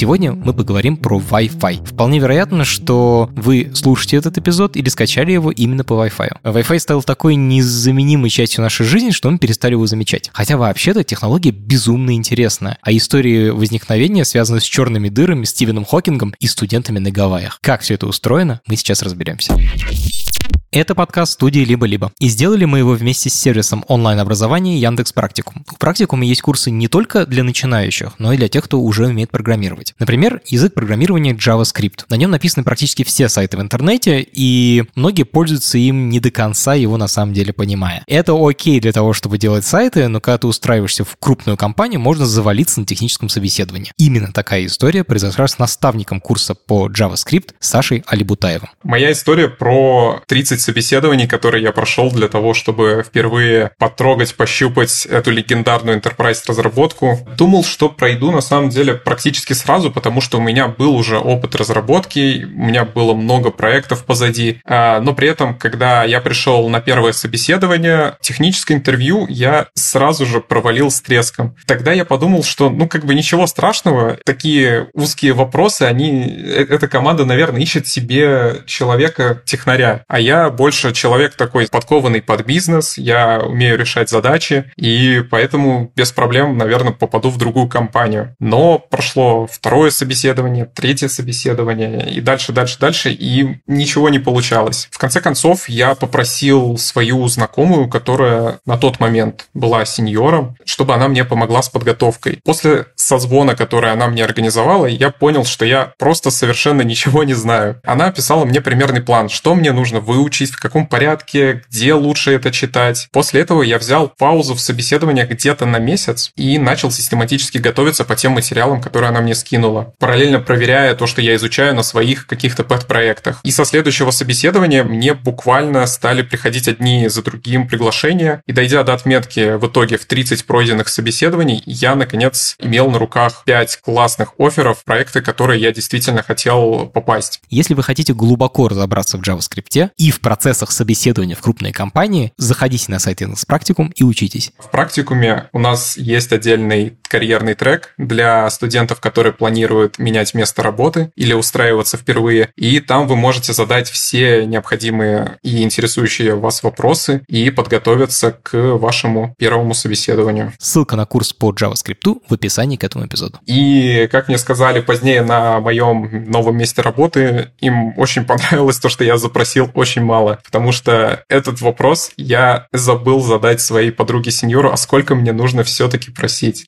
Сегодня мы поговорим про Wi-Fi. Вполне вероятно, что вы слушаете этот эпизод или скачали его именно по Wi-Fi. Wi-Fi стал такой незаменимой частью нашей жизни, что мы перестали его замечать. Хотя вообще-то технология безумно интересная, а истории возникновения связаны с черными дырами, Стивеном Хокингом и студентами на Гавайях. Как все это устроено, мы сейчас разберемся. Это подкаст студии «Либо-либо». И сделали мы его вместе с сервисом онлайн-образования Яндекс Практикум. В Практикуме есть курсы не только для начинающих, но и для тех, кто уже умеет программировать. Например, язык программирования JavaScript. На нем написаны практически все сайты в интернете, и многие пользуются им не до конца его на самом деле понимая. Это окей для того, чтобы делать сайты, но когда ты устраиваешься в крупную компанию, можно завалиться на техническом собеседовании. Именно такая история произошла с наставником курса по JavaScript Сашей Алибутаевым. Моя история про 30 30 собеседований, которые я прошел для того, чтобы впервые потрогать, пощупать эту легендарную enterprise разработку. Думал, что пройду на самом деле практически сразу, потому что у меня был уже опыт разработки, у меня было много проектов позади. А, но при этом, когда я пришел на первое собеседование, техническое интервью я сразу же провалил с треском. Тогда я подумал, что ну как бы ничего страшного, такие узкие вопросы, они, э, эта команда, наверное, ищет себе человека-технаря, а я больше человек такой подкованный под бизнес, я умею решать задачи, и поэтому без проблем, наверное, попаду в другую компанию. Но прошло второе собеседование, третье собеседование, и дальше, дальше, дальше, и ничего не получалось. В конце концов, я попросил свою знакомую, которая на тот момент была сеньором, чтобы она мне помогла с подготовкой. После созвона, который она мне организовала, я понял, что я просто совершенно ничего не знаю. Она описала мне примерный план, что мне нужно выучить, учить, в каком порядке, где лучше это читать. После этого я взял паузу в собеседованиях где-то на месяц и начал систематически готовиться по тем материалам, которые она мне скинула, параллельно проверяя то, что я изучаю на своих каких-то пэт-проектах. И со следующего собеседования мне буквально стали приходить одни за другим приглашения, и дойдя до отметки в итоге в 30 пройденных собеседований, я, наконец, имел на руках 5 классных офферов, проекты, которые я действительно хотел попасть. Если вы хотите глубоко разобраться в JavaScript и в процессах собеседования в крупной компании, заходите на сайт Яндекс Практикум и учитесь. В практикуме у нас есть отдельный карьерный трек для студентов, которые планируют менять место работы или устраиваться впервые. И там вы можете задать все необходимые и интересующие вас вопросы и подготовиться к вашему первому собеседованию. Ссылка на курс по JavaScript в описании к этому эпизоду. И, как мне сказали позднее на моем новом месте работы, им очень понравилось то, что я запросил очень мало потому что этот вопрос я забыл задать своей подруге-сеньору, а сколько мне нужно все-таки просить.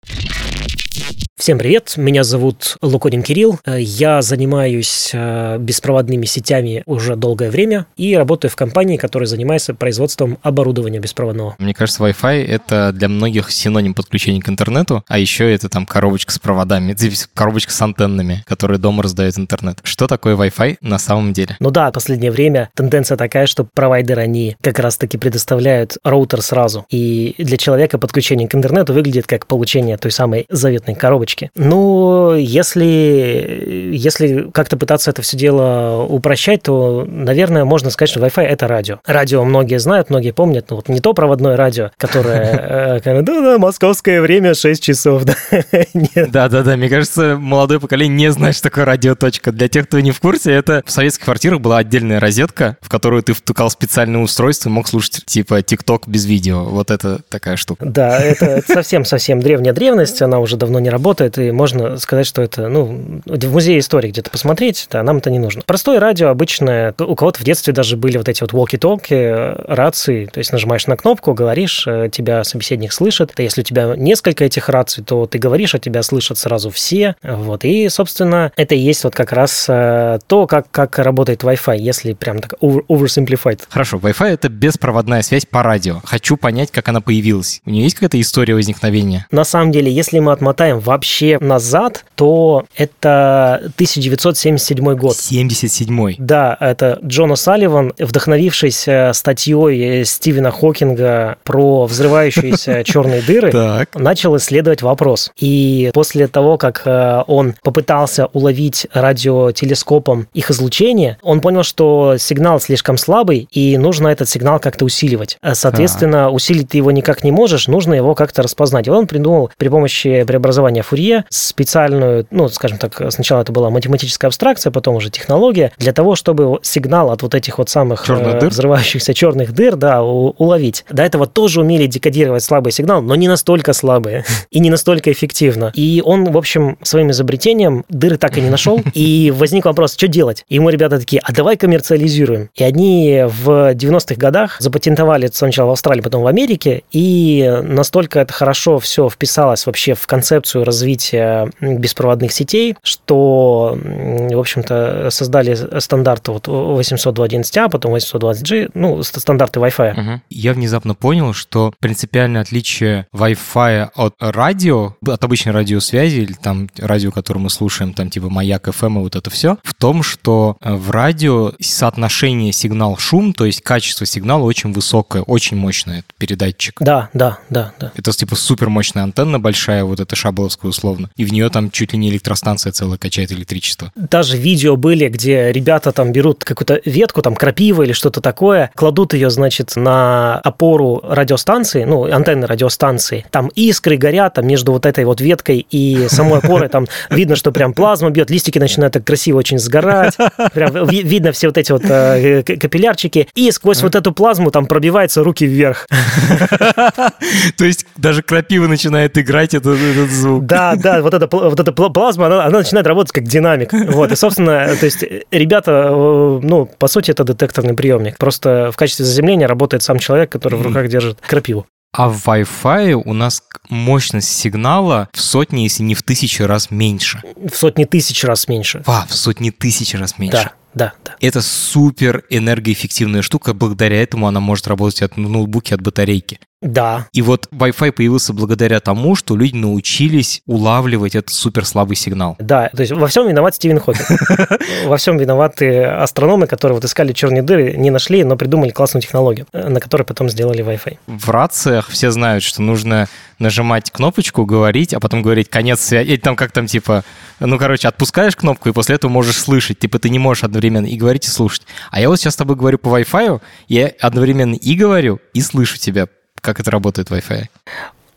Всем привет, меня зовут Луконин Кирилл, я занимаюсь э, беспроводными сетями уже долгое время и работаю в компании, которая занимается производством оборудования беспроводного. Мне кажется, Wi-Fi — это для многих синоним подключения к интернету, а еще это там коробочка с проводами, коробочка с антеннами, которые дома раздают интернет. Что такое Wi-Fi на самом деле? Ну да, в последнее время тенденция такая, что провайдеры, они как раз-таки предоставляют роутер сразу, и для человека подключение к интернету выглядит как получение той самой заветной коробочки точки. Ну, если, если как-то пытаться это все дело упрощать, то, наверное, можно сказать, что Wi-Fi – это радио. Радио многие знают, многие помнят, но вот не то проводное радио, которое, э, да-да, московское время 6 часов. Да-да-да, мне кажется, молодое поколение не знает, что такое радиоточка. Для тех, кто не в курсе, это в советских квартирах была отдельная розетка, в которую ты втыкал специальное устройство и мог слушать типа ТикТок без видео. Вот это такая штука. Да, это совсем-совсем древняя древность, она уже давно не работает, работает, и можно сказать, что это, ну, в музее истории где-то посмотреть, да, нам это не нужно. Простое радио обычное, у кого-то в детстве даже были вот эти вот walkie-talkie, рации, то есть нажимаешь на кнопку, говоришь, э, тебя собеседник слышит. А если у тебя несколько этих раций, то ты говоришь, а тебя слышат сразу все. Вот. И, собственно, это и есть вот как раз э, то, как, как работает Wi-Fi, если прям так oversimplified. Хорошо, Wi-Fi — это беспроводная связь по радио. Хочу понять, как она появилась. У нее есть какая-то история возникновения? На самом деле, если мы отмотаем отмотаем вообще назад, то это 1977 год. 77 Да, это Джон О'Салливан, вдохновившись э, статьей Стивена Хокинга про взрывающиеся черные дыры, начал исследовать вопрос. И после того, как э, он попытался уловить радиотелескопом их излучение, он понял, что сигнал слишком слабый, и нужно этот сигнал как-то усиливать. Э, Соответственно, усилить ты его никак не можешь, нужно его как-то распознать. И он придумал при помощи преобразования Фурье специальную, ну, скажем так, сначала это была математическая абстракция, потом уже технология, для того, чтобы сигнал от вот этих вот самых Черных э, дыр? взрывающихся черных дыр, да, уловить. До этого тоже умели декодировать слабый сигнал, но не настолько слабые и не настолько эффективно. И он, в общем, своим изобретением дыры так и не нашел, и возник вопрос, что делать? И ему ребята такие, а давай коммерциализируем. И они в 90-х годах запатентовали это сначала в Австралии, потом в Америке, и настолько это хорошо все вписалось вообще в концепцию развития беспроводных сетей, что, в общем-то, создали стандарты вот 802.11a, потом 802.11g, ну, ст- стандарты Wi-Fi. Мгм. Я внезапно понял, что принципиальное отличие Wi-Fi от радио, от обычной радиосвязи или там радио, которое мы слушаем, там типа Маяк, FM и вот это все, в том, что э, в радио соотношение сигнал-шум, то есть качество сигнала очень высокое, очень мощное передатчик. Да, да, да, да. Это типа супер мощная антенна большая, вот эта шаболовская условно, и в нее там чуть ли не электростанция целая качает электричество. Даже видео были, где ребята там берут какую-то ветку, там крапива или что-то такое, кладут ее, значит, на опору радиостанции, ну, антенны радиостанции. Там искры горят, там между вот этой вот веткой и самой опорой там видно, что прям плазма бьет, листики начинают так красиво очень сгорать, прям ви- видно все вот эти вот э, капиллярчики, и сквозь вот эту плазму там пробиваются руки вверх. То есть даже крапива начинает играть этот звук. Да, да, вот эта, вот эта пл- плазма, она, она начинает работать как динамик. Вот, и, собственно, то есть ребята, э, ну, по сути, это детекторный приемник. Просто в качестве заземления работает сам человек, который в руках держит крапиву. А в Wi-Fi у нас мощность сигнала в сотни, если не в тысячи раз меньше. В сотни тысяч раз меньше. Ва, в сотни тысяч раз меньше. Да, да, да. Это супер энергоэффективная штука, благодаря этому она может работать от ноутбуки, от батарейки. Да, И вот Wi-Fi появился благодаря тому, что люди научились улавливать этот супер слабый сигнал. да, то есть во всем виноват Стивен Хокинг. Во всем виноваты астрономы, которые вот искали черные дыры, не нашли, но придумали классную технологию, э, на которой потом сделали Wi-Fi. В рациях все знают, что нужно нажимать кнопочку, говорить, а потом говорить конец связи. Или там как там типа, ну, короче, отпускаешь кнопку, и после этого можешь слышать. Типа ты не можешь одновременно и говорить, и слушать. А я вот сейчас с тобой говорю по Wi-Fi, я одновременно и говорю, и слышу тебя. Как это работает Wi-Fi?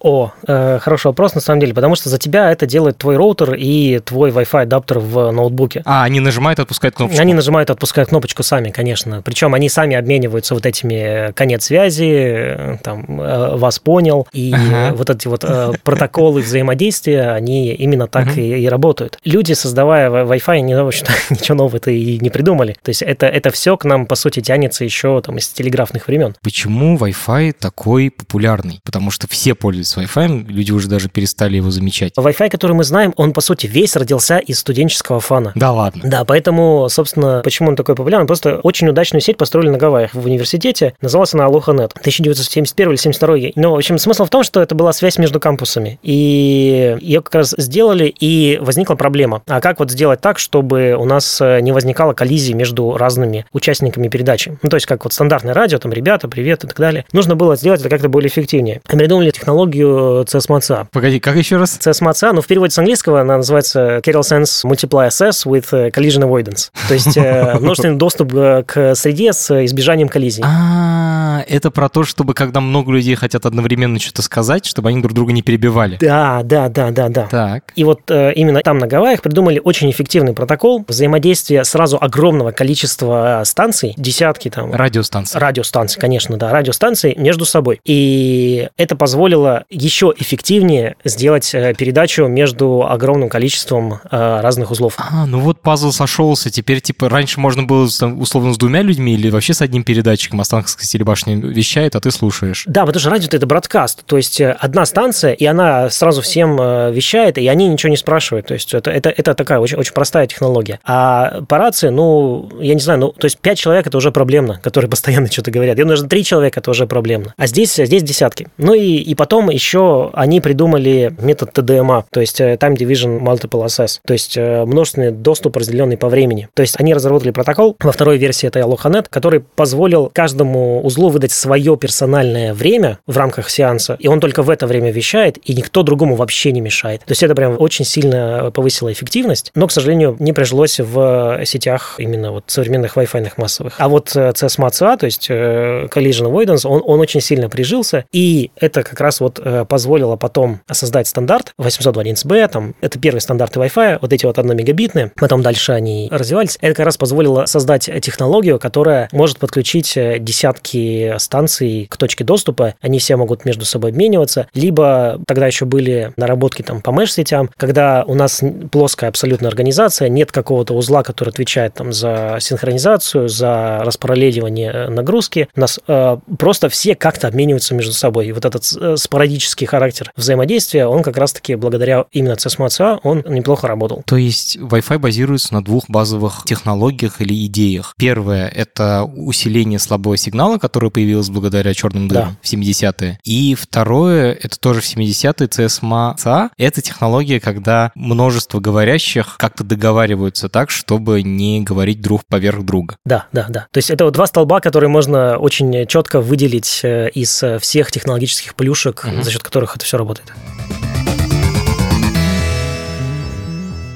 О, э, хороший вопрос на самом деле, потому что за тебя это делает твой роутер и твой Wi-Fi адаптер в ноутбуке. А, они нажимают, отпускают кнопочку. Они нажимают, отпускают кнопочку сами, конечно. Причем они сами обмениваются вот этими э, конец связи, э, там, э, вас понял, и Ага. э, вот эти вот э, протоколы взаимодействия, они именно так Мгм. и, и работают. Люди, создавая Wi- Wi-Fi, они, в общем-то, ничего нового-то и не придумали. То есть это, это все к нам, по сути, тянется еще там из телеграфных времен. Почему Wi-Fi такой популярный? Потому что все пользуются Wi-Fi, люди уже даже перестали его замечать. Wi-Fi, который мы знаем, он, по сути, весь родился из студенческого фана. Да ладно. Да, поэтому, собственно, почему он такой популярный? Просто очень удачную сеть построили на Гавайях в университете. Называлась она AlohaNet. 1971 или 72 Ну, в общем, смысл в том, что это была связь между кампусами. И ее как раз сделали, и возникла проблема. А как вот сделать так, чтобы у нас э, не возникало коллизии между разными участниками передачи? Ну, то есть, как вот стандартное радио, там, ребята, привет и так далее. Нужно было сделать это как-то более эффективнее. Придумали технологию CSMACA. Погоди, как еще раз? CSMACA, ну, в переводе с английского она называется Kernel Sense Multiply Access with э, Collision Avoidance. То есть э, множественный доступ э, к среде с избежанием коллизий. А, это про то, чтобы когда много людей хотят одновременно что-то сказать, чтобы они друг друга не перебивали. Да, да, да, да, да. Так. И вот э, именно там на Гавайях придумали очень эффективный протокол взаимодействия сразу огромного количества станций, десятки там Радиостанция. радиостанций, конечно, да, радиостанций между собой. И это позволило еще эффективнее сделать э, передачу между огромным количеством э, разных узлов. А, ну вот пазл сошелся. Теперь, типа, раньше можно было там, условно с двумя людьми или вообще с одним передатчиком Останкинской телебашни вещает, а ты слушаешь. Да, потому что радио это бродкаст, то есть э, одна станция, и она сразу всем вещает, и они ничего не спрашивают. То есть это, это, это такая очень, очень простая технология. А по рации, ну, я не знаю, ну, то есть пять человек это уже проблемно, которые постоянно что-то говорят. Им нужно три человека, это уже проблемно. А здесь, здесь десятки. Ну и, и потом еще они придумали метод TDMA, то есть э, Time Division Multiple Access, то есть э, множественный доступ, разделенный по времени. То есть они разработали протокол во второй версии этой AlohaNet, который позволил каждому узлу выдать свое персональное время в рамках сеанса, и он только в это время вещает, и никто другому вообще не мешает. То есть это прям очень сильно повысило эффективность, но, к сожалению, не прижилось в сетях именно вот современных Wi-Fi массовых. А вот CSMA-CA, то есть Collision Avoidance, он, он очень сильно прижился, и это как раз вот э, позволило потом создать стандарт 802.11b, там, это первые стандарты Wi-Fi, вот эти вот 1 мегабитные, потом дальше они развивались. Это как раз позволило создать технологию, которая может подключить э, десятки станций к точке доступа, они все могут между собой обмениваться, либо тогда еще были наработки там по меш-сетям, когда у нас плоская абсолютно организация, нет какого-то узла, который отвечает там за синхронизацию, за распараллеливание э, нагрузки, у нас э, просто все как-то обмениваются между собой. И вот этот э, спорадический характер взаимодействия, он как раз-таки благодаря именно CSMA, он неплохо работал. То есть Wi-Fi базируется на двух базовых технологиях или идеях. Первое — это усиление слабого сигнала, которое появилось благодаря черным дырам да. в 70-е. И второе — это тоже в 70-е CSMA. Это технология, когда множество говорящих как-то договариваются так, чтобы не говорить друг поверх друга. Да, да, да. То есть это вот два столба, которые можно очень четко выделить э, из э, всех технологических плюшек, угу. За счет которых это все работает.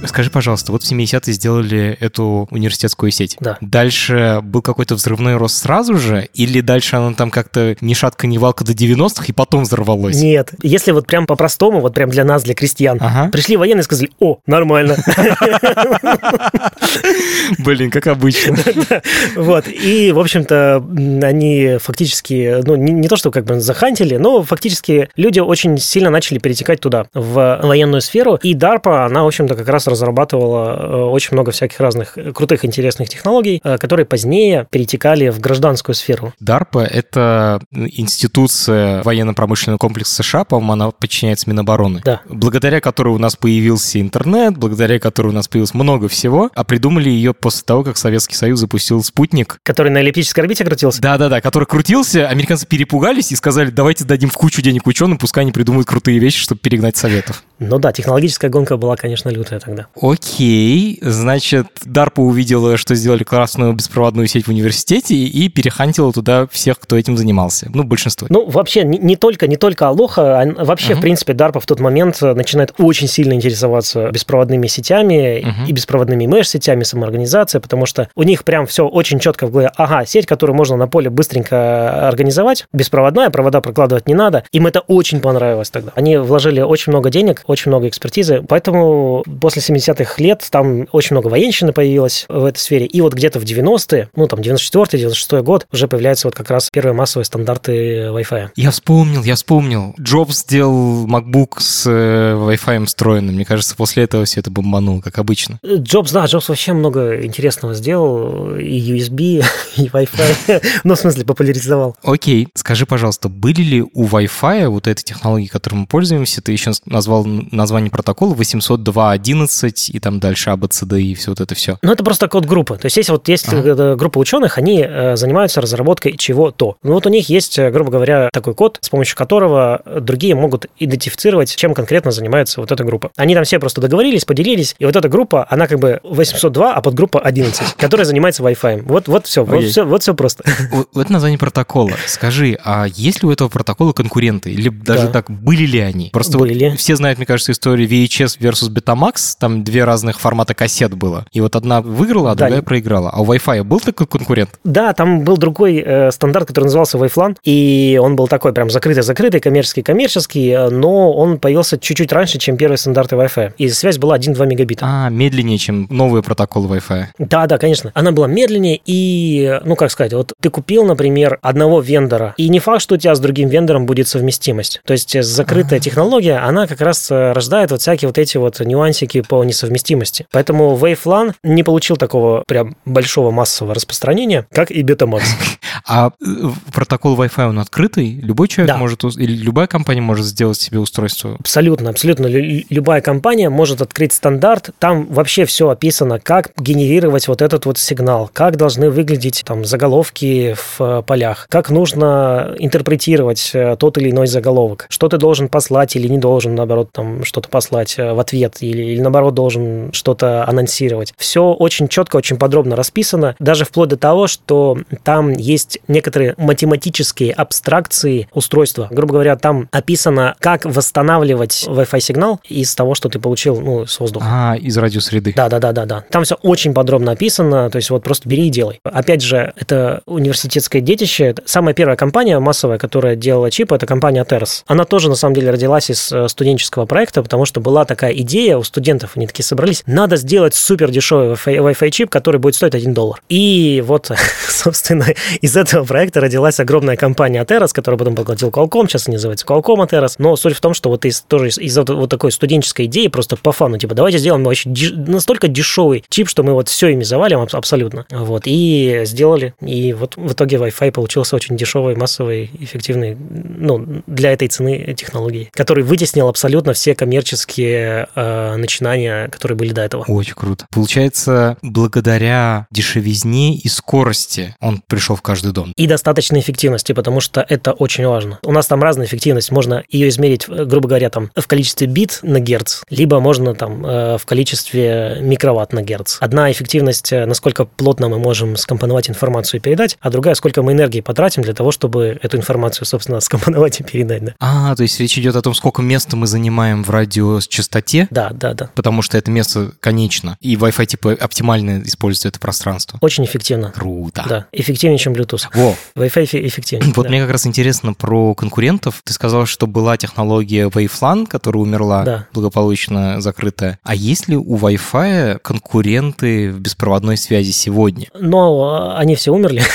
Скажи, пожалуйста, вот в 70-е сделали эту университетскую сеть. Да. Дальше был какой-то взрывной рост сразу же? Или дальше она там как-то ни шатка, ни валка до 90-х и потом взорвалась? Нет. Если вот прям по-простому, вот прям для нас, для крестьян, ага. пришли военные и сказали, о, нормально. Блин, как обычно. Вот. И, в общем-то, они фактически, ну, не то, что как бы захантили, но фактически люди очень сильно начали перетекать туда, в военную сферу. И DARPA, она, в общем-то, как раз разрабатывала э, очень много всяких разных крутых, интересных технологий, э, которые позднее перетекали в гражданскую сферу. DARPA — это институция военно-промышленного комплекса США, по-моему, она подчиняется Минобороны. Да. Благодаря которой у нас появился интернет, благодаря которой у нас появилось много всего, а придумали ее после того, как Советский Союз запустил спутник. Который на эллиптической орбите крутился? Да-да-да, который крутился, американцы перепугались и сказали, давайте дадим в кучу денег ученым, пускай они придумают крутые вещи, чтобы перегнать Советов. Ну да, технологическая гонка была, конечно, лютая тогда. Окей, значит, DARPA увидела, что сделали классную беспроводную сеть в университете и перехантила туда всех, кто этим занимался. Ну, большинство. Ну, вообще, не, не только, не только Алоха, а вообще, uh-huh. в принципе, DARPA в тот момент начинает очень сильно интересоваться беспроводными сетями uh-huh. и беспроводными меш-сетями, самоорганизацией, потому что у них прям все очень четко в голове. Ага, сеть, которую можно на поле быстренько организовать, беспроводная, провода прокладывать не надо. Им это очень понравилось тогда. Они вложили очень много денег, очень много экспертизы, поэтому после 70-х лет там очень много военщины появилось в этой сфере, и вот где-то в 90-е, ну там 94-96 год, уже появляются вот как раз первые массовые стандарты Wi-Fi. Я вспомнил, я вспомнил. Джобс сделал MacBook с э, Wi-Fi встроенным. Мне кажется, после этого все это бомбануло, как обычно. Джобс, да, Джобс вообще много интересного сделал, и USB, и Wi-Fi, ну, в смысле, популяризовал. Окей, скажи, пожалуйста, были ли у Wi-Fi вот этой технологии, которой мы пользуемся, ты еще назвал название протокола 802.11 и там дальше ABCD и все вот это все. Ну, это просто код группы. То есть, есть вот есть ага. группа ученых, они э, занимаются разработкой чего-то. Ну, вот у них есть, э, грубо говоря, такой код, с помощью которого другие могут идентифицировать, чем конкретно занимается вот эта группа. Они там все просто договорились, поделились, и вот эта группа, она как бы 802, а подгруппа 11, которая занимается Wi-Fi. Вот, вот все, вот все, вот все просто. Вот название протокола. Скажи, а есть ли у этого протокола конкуренты? Или даже да. так, были ли они? Просто были. Вот все знают, кажется, историю VHS versus Betamax, там две разных формата кассет было. И вот одна выиграла, а да. другая проиграла. А у Wi-Fi был такой конкурент? Да, там был другой э, стандарт, который назывался Wi-Fi, и он был такой прям закрытый-закрытый, коммерческий-коммерческий, но он появился чуть-чуть раньше, чем первые стандарты Wi-Fi. И связь была 1-2 мегабита. А, медленнее, чем новые протоколы Wi-Fi. Да, да, конечно. Она была медленнее, и, ну, как сказать, вот ты купил, например, одного вендора, и не факт, что у тебя с другим вендором будет совместимость. То есть закрытая А-а-а. технология, она как раз э, рождает вот всякие вот эти вот нюансики по несовместимости. Поэтому WaveLAN не получил такого прям большого массового распространения, как и Betamax. А э, протокол Wi-Fi, он открытый? Любой человек Да. может, или любая компания может сделать себе устройство? Абсолютно, абсолютно. Лю- Любая компания может открыть стандарт. Там вообще все описано, как генерировать вот этот вот сигнал, как должны выглядеть там заголовки в э, полях, как нужно интерпретировать э, тот или иной заголовок, что ты должен послать или не должен, наоборот, там что-то послать в ответ или, или наоборот должен что-то анонсировать. Все очень четко, очень подробно расписано, даже вплоть до того, что там есть некоторые математические абстракции устройства. Грубо говоря, там описано, как восстанавливать Wi-Fi сигнал из того, что ты получил ну, с воздуха. А, из радиосреды. Да, да, да, да, да. Там все очень подробно описано, то есть вот просто бери и делай. Опять же, это университетское детище. Самая первая компания массовая, которая делала чипы, это компания Teras. Она тоже, на самом деле, родилась из э, студенческого проекта, потому что была такая идея у студентов, они такие собрались, надо сделать супер дешевый Wi-Fi, Wi-Fi чип, который будет стоить 1 доллар. И вот, собственно, из этого проекта родилась огромная компания Teras, которая потом поглотил Qualcomm, сейчас она называется Qualcomm Teras. Но суть в том, что вот из, тоже из, из вот такой студенческой идеи, просто по фану, типа, давайте сделаем вообще деш- настолько дешевый чип, что мы вот все ими завалим аб- абсолютно. Вот, и сделали. И вот в итоге Wi-Fi получился очень дешевый, массовый, эффективный, ну, для этой цены технологии, который вытеснил абсолютно все коммерческие э, начинания, которые были до этого. Очень круто. Получается, благодаря дешевизне и скорости он пришел в каждый дом. и достаточной эффективности, потому что это очень важно. У нас там разная эффективность, можно ее измерить, э, грубо говоря, там в количестве бит на герц, либо можно там э, в количестве микроватт на герц. Одна эффективность, э, насколько плотно мы можем скомпоновать информацию и передать, а другая, сколько мы энергии потратим для того, чтобы эту информацию, собственно, скомпоновать и передать. Да, А, то есть речь идет о том, сколько места мы занимаем в радиочастоте, да, да. да. потому что это место конечно. И Wi-Fi типа оптимально использует это пространство. Очень эффективно. Круто. Да, эффективнее, чем Bluetooth. Во, Wi-Fi эффе- эффективнее. вот да. мне как раз интересно про конкурентов. Ты сказал, что была технология WaveLAN, которая умерла, Да. благополучно закрытая. А есть ли у Wi-Fi конкуренты в беспроводной связи сегодня? Э, они все умерли.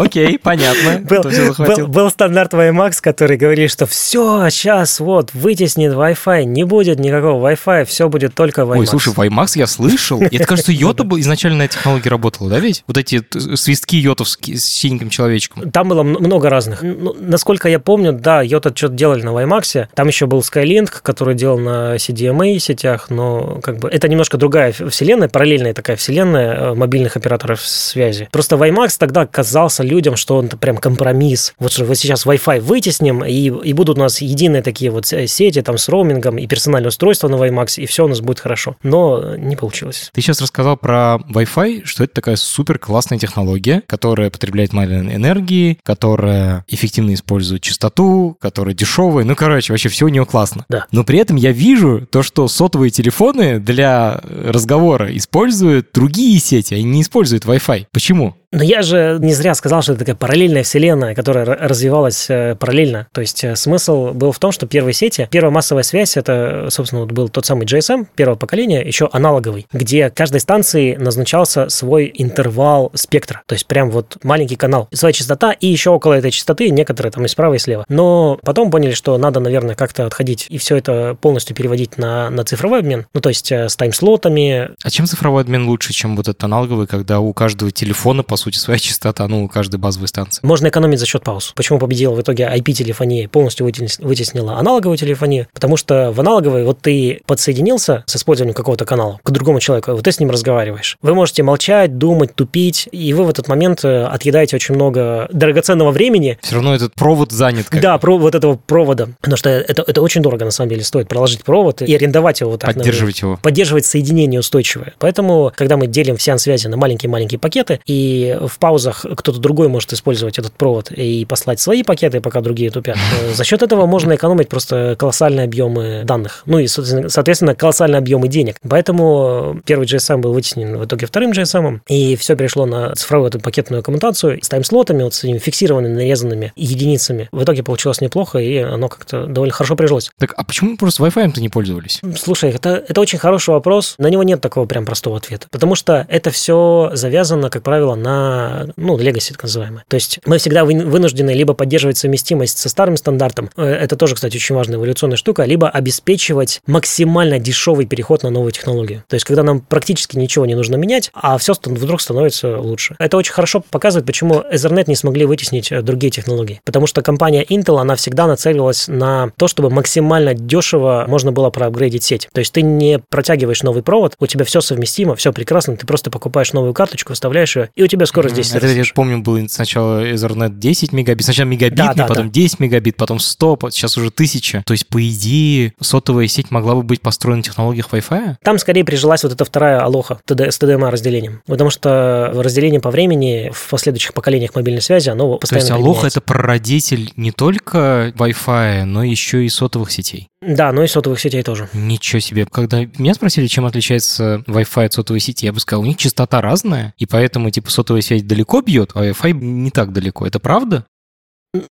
Окей, понятно. Был, был- был стандарт WiMAX, который говорит, что все, сейчас вот вытеснит Wi-Fi, не будет никакого Wi-Fi, все будет только WiMAX. Ой, слушай, WiMAX я слышал. Это, кажется, Йота изначально эта технология работала, да ведь? Вот эти т- свистки йотовские с синеньким человечком. Там было много разных. Ну, насколько я помню, да, Йота что-то делали на WiMAX. Там еще был Skylink, который делал на CDMA сетях, но как бы это немножко другая вселенная, параллельная такая вселенная э, мобильных операторов связи. Просто WiMAX тогда казался людям, что он прям компромисс. Вот что вот сейчас Wi-Fi вытесним, и, и будут у нас единые такие вот э, сети там с роумингом и персональное устройство на WiMAX, и все у нас будет хорошо. Но не получилось. Ты сейчас рассказал про Wi-Fi, что это такая супер классная технология, которая потребляет мало энергии, которая эффективно использует частоту, которая дешевая. Ну, короче, вообще все у нее классно. Да. Но при этом я вижу то, что сотовые телефоны для разговора используют другие сети, они не используют Wi-Fi. Почему? Но я же не зря сказал, что это такая параллельная вселенная, которая развивалась э, параллельно. То есть э, смысл был в том, что первые сети, первая массовая связь, это, собственно, вот был тот самый GSM первого поколения, еще аналоговый, где каждой станции назначался свой интервал спектра. То есть прям вот маленький канал, своя частота, и еще около этой частоты некоторые там и справа, и слева. Но потом поняли, что надо, наверное, как-то отходить и все это полностью переводить на, на цифровой обмен. Ну, то есть э, с таймслотами, А чем цифровой обмен лучше, чем вот этот аналоговый, когда у каждого телефона, по сути, своя частота, ну, у каждой базовой станции? Можно экономить за счет пауз. Почему победила в итоге IP-телефония, полностью вытес- вытеснила аналоговую телефонию? Потому что в аналоговой вот ты подсоединился с использованием какого-то канала к другому человеку, вот ты с ним разговариваешь. Вы можете молчать, думать, тупить, и вы в этот момент э, отъедаете очень много драгоценного времени, Все равно этот провод занят. как да, про вот этого провода. Потому что это, это очень дорого, на самом деле, стоит проложить провод и арендовать его вот так. поддерживать его. поддерживать соединение устойчивое. Поэтому, когда мы делим в сеанс связи на маленькие-маленькие пакеты, и в паузах кто-то другой может использовать этот провод и послать свои пакеты, пока другие тупят, э, за счет этого можно экономить просто колоссальные объемы данных. Ну и, соответственно, колоссальные объемы денег. Поэтому первый GSM был вытеснен в итоге вторым GSM, и все перешло на цифровую эту пакетную коммутацию с таймслотами, вот с этими фиксированными, нарезанными единицами. В итоге получилось неплохо, и оно как-то довольно хорошо прижилось. Так, а почему просто Wi-Fi-то не пользовались? Слушай, это, это очень хороший вопрос. На него нет такого прям простого ответа. Потому что это все завязано, как правило, на на, ну, legacy так называемое. То есть мы всегда вынуждены либо поддерживать совместимость со старым стандартом, э, это тоже, кстати, очень важная эволюционная штука, либо обеспечивать максимально дешевый переход на новую технологию. То есть когда нам практически ничего не нужно менять, а все вдруг становится лучше. Это очень хорошо показывает, почему Ethernet не смогли вытеснить э, другие технологии. Потому что компания Intel, она всегда нацеливалась на то, чтобы максимально дешево можно было проапгрейдить сеть. То есть ты не протягиваешь новый провод, у тебя все совместимо, все прекрасно, ты просто покупаешь новую карточку, вставляешь ее, и у тебя скорость 10 Это, я помню, был сначала Ethernet 10 мегабит, сначала мегабитный, да, да, потом да. 10 мегабит, потом 100, сейчас уже 1000. То есть, по идее, сотовая сеть могла бы быть построена на технологиях Wi-Fi? Там скорее прижилась вот эта вторая алоха с TDMA разделением. Потому что разделение по времени в последующих поколениях мобильной связи, оно постоянно То есть алоха — это прародитель не только Wi-Fi, но еще и сотовых сетей? Да, но и сотовых сетей тоже. Ничего себе. Когда меня спросили, чем отличается Wi-Fi от сотовой сети, я бы сказал, у них частота разная, и поэтому, типа, сотовая сеть далеко бьет, а Wi-Fi не так далеко. Это правда?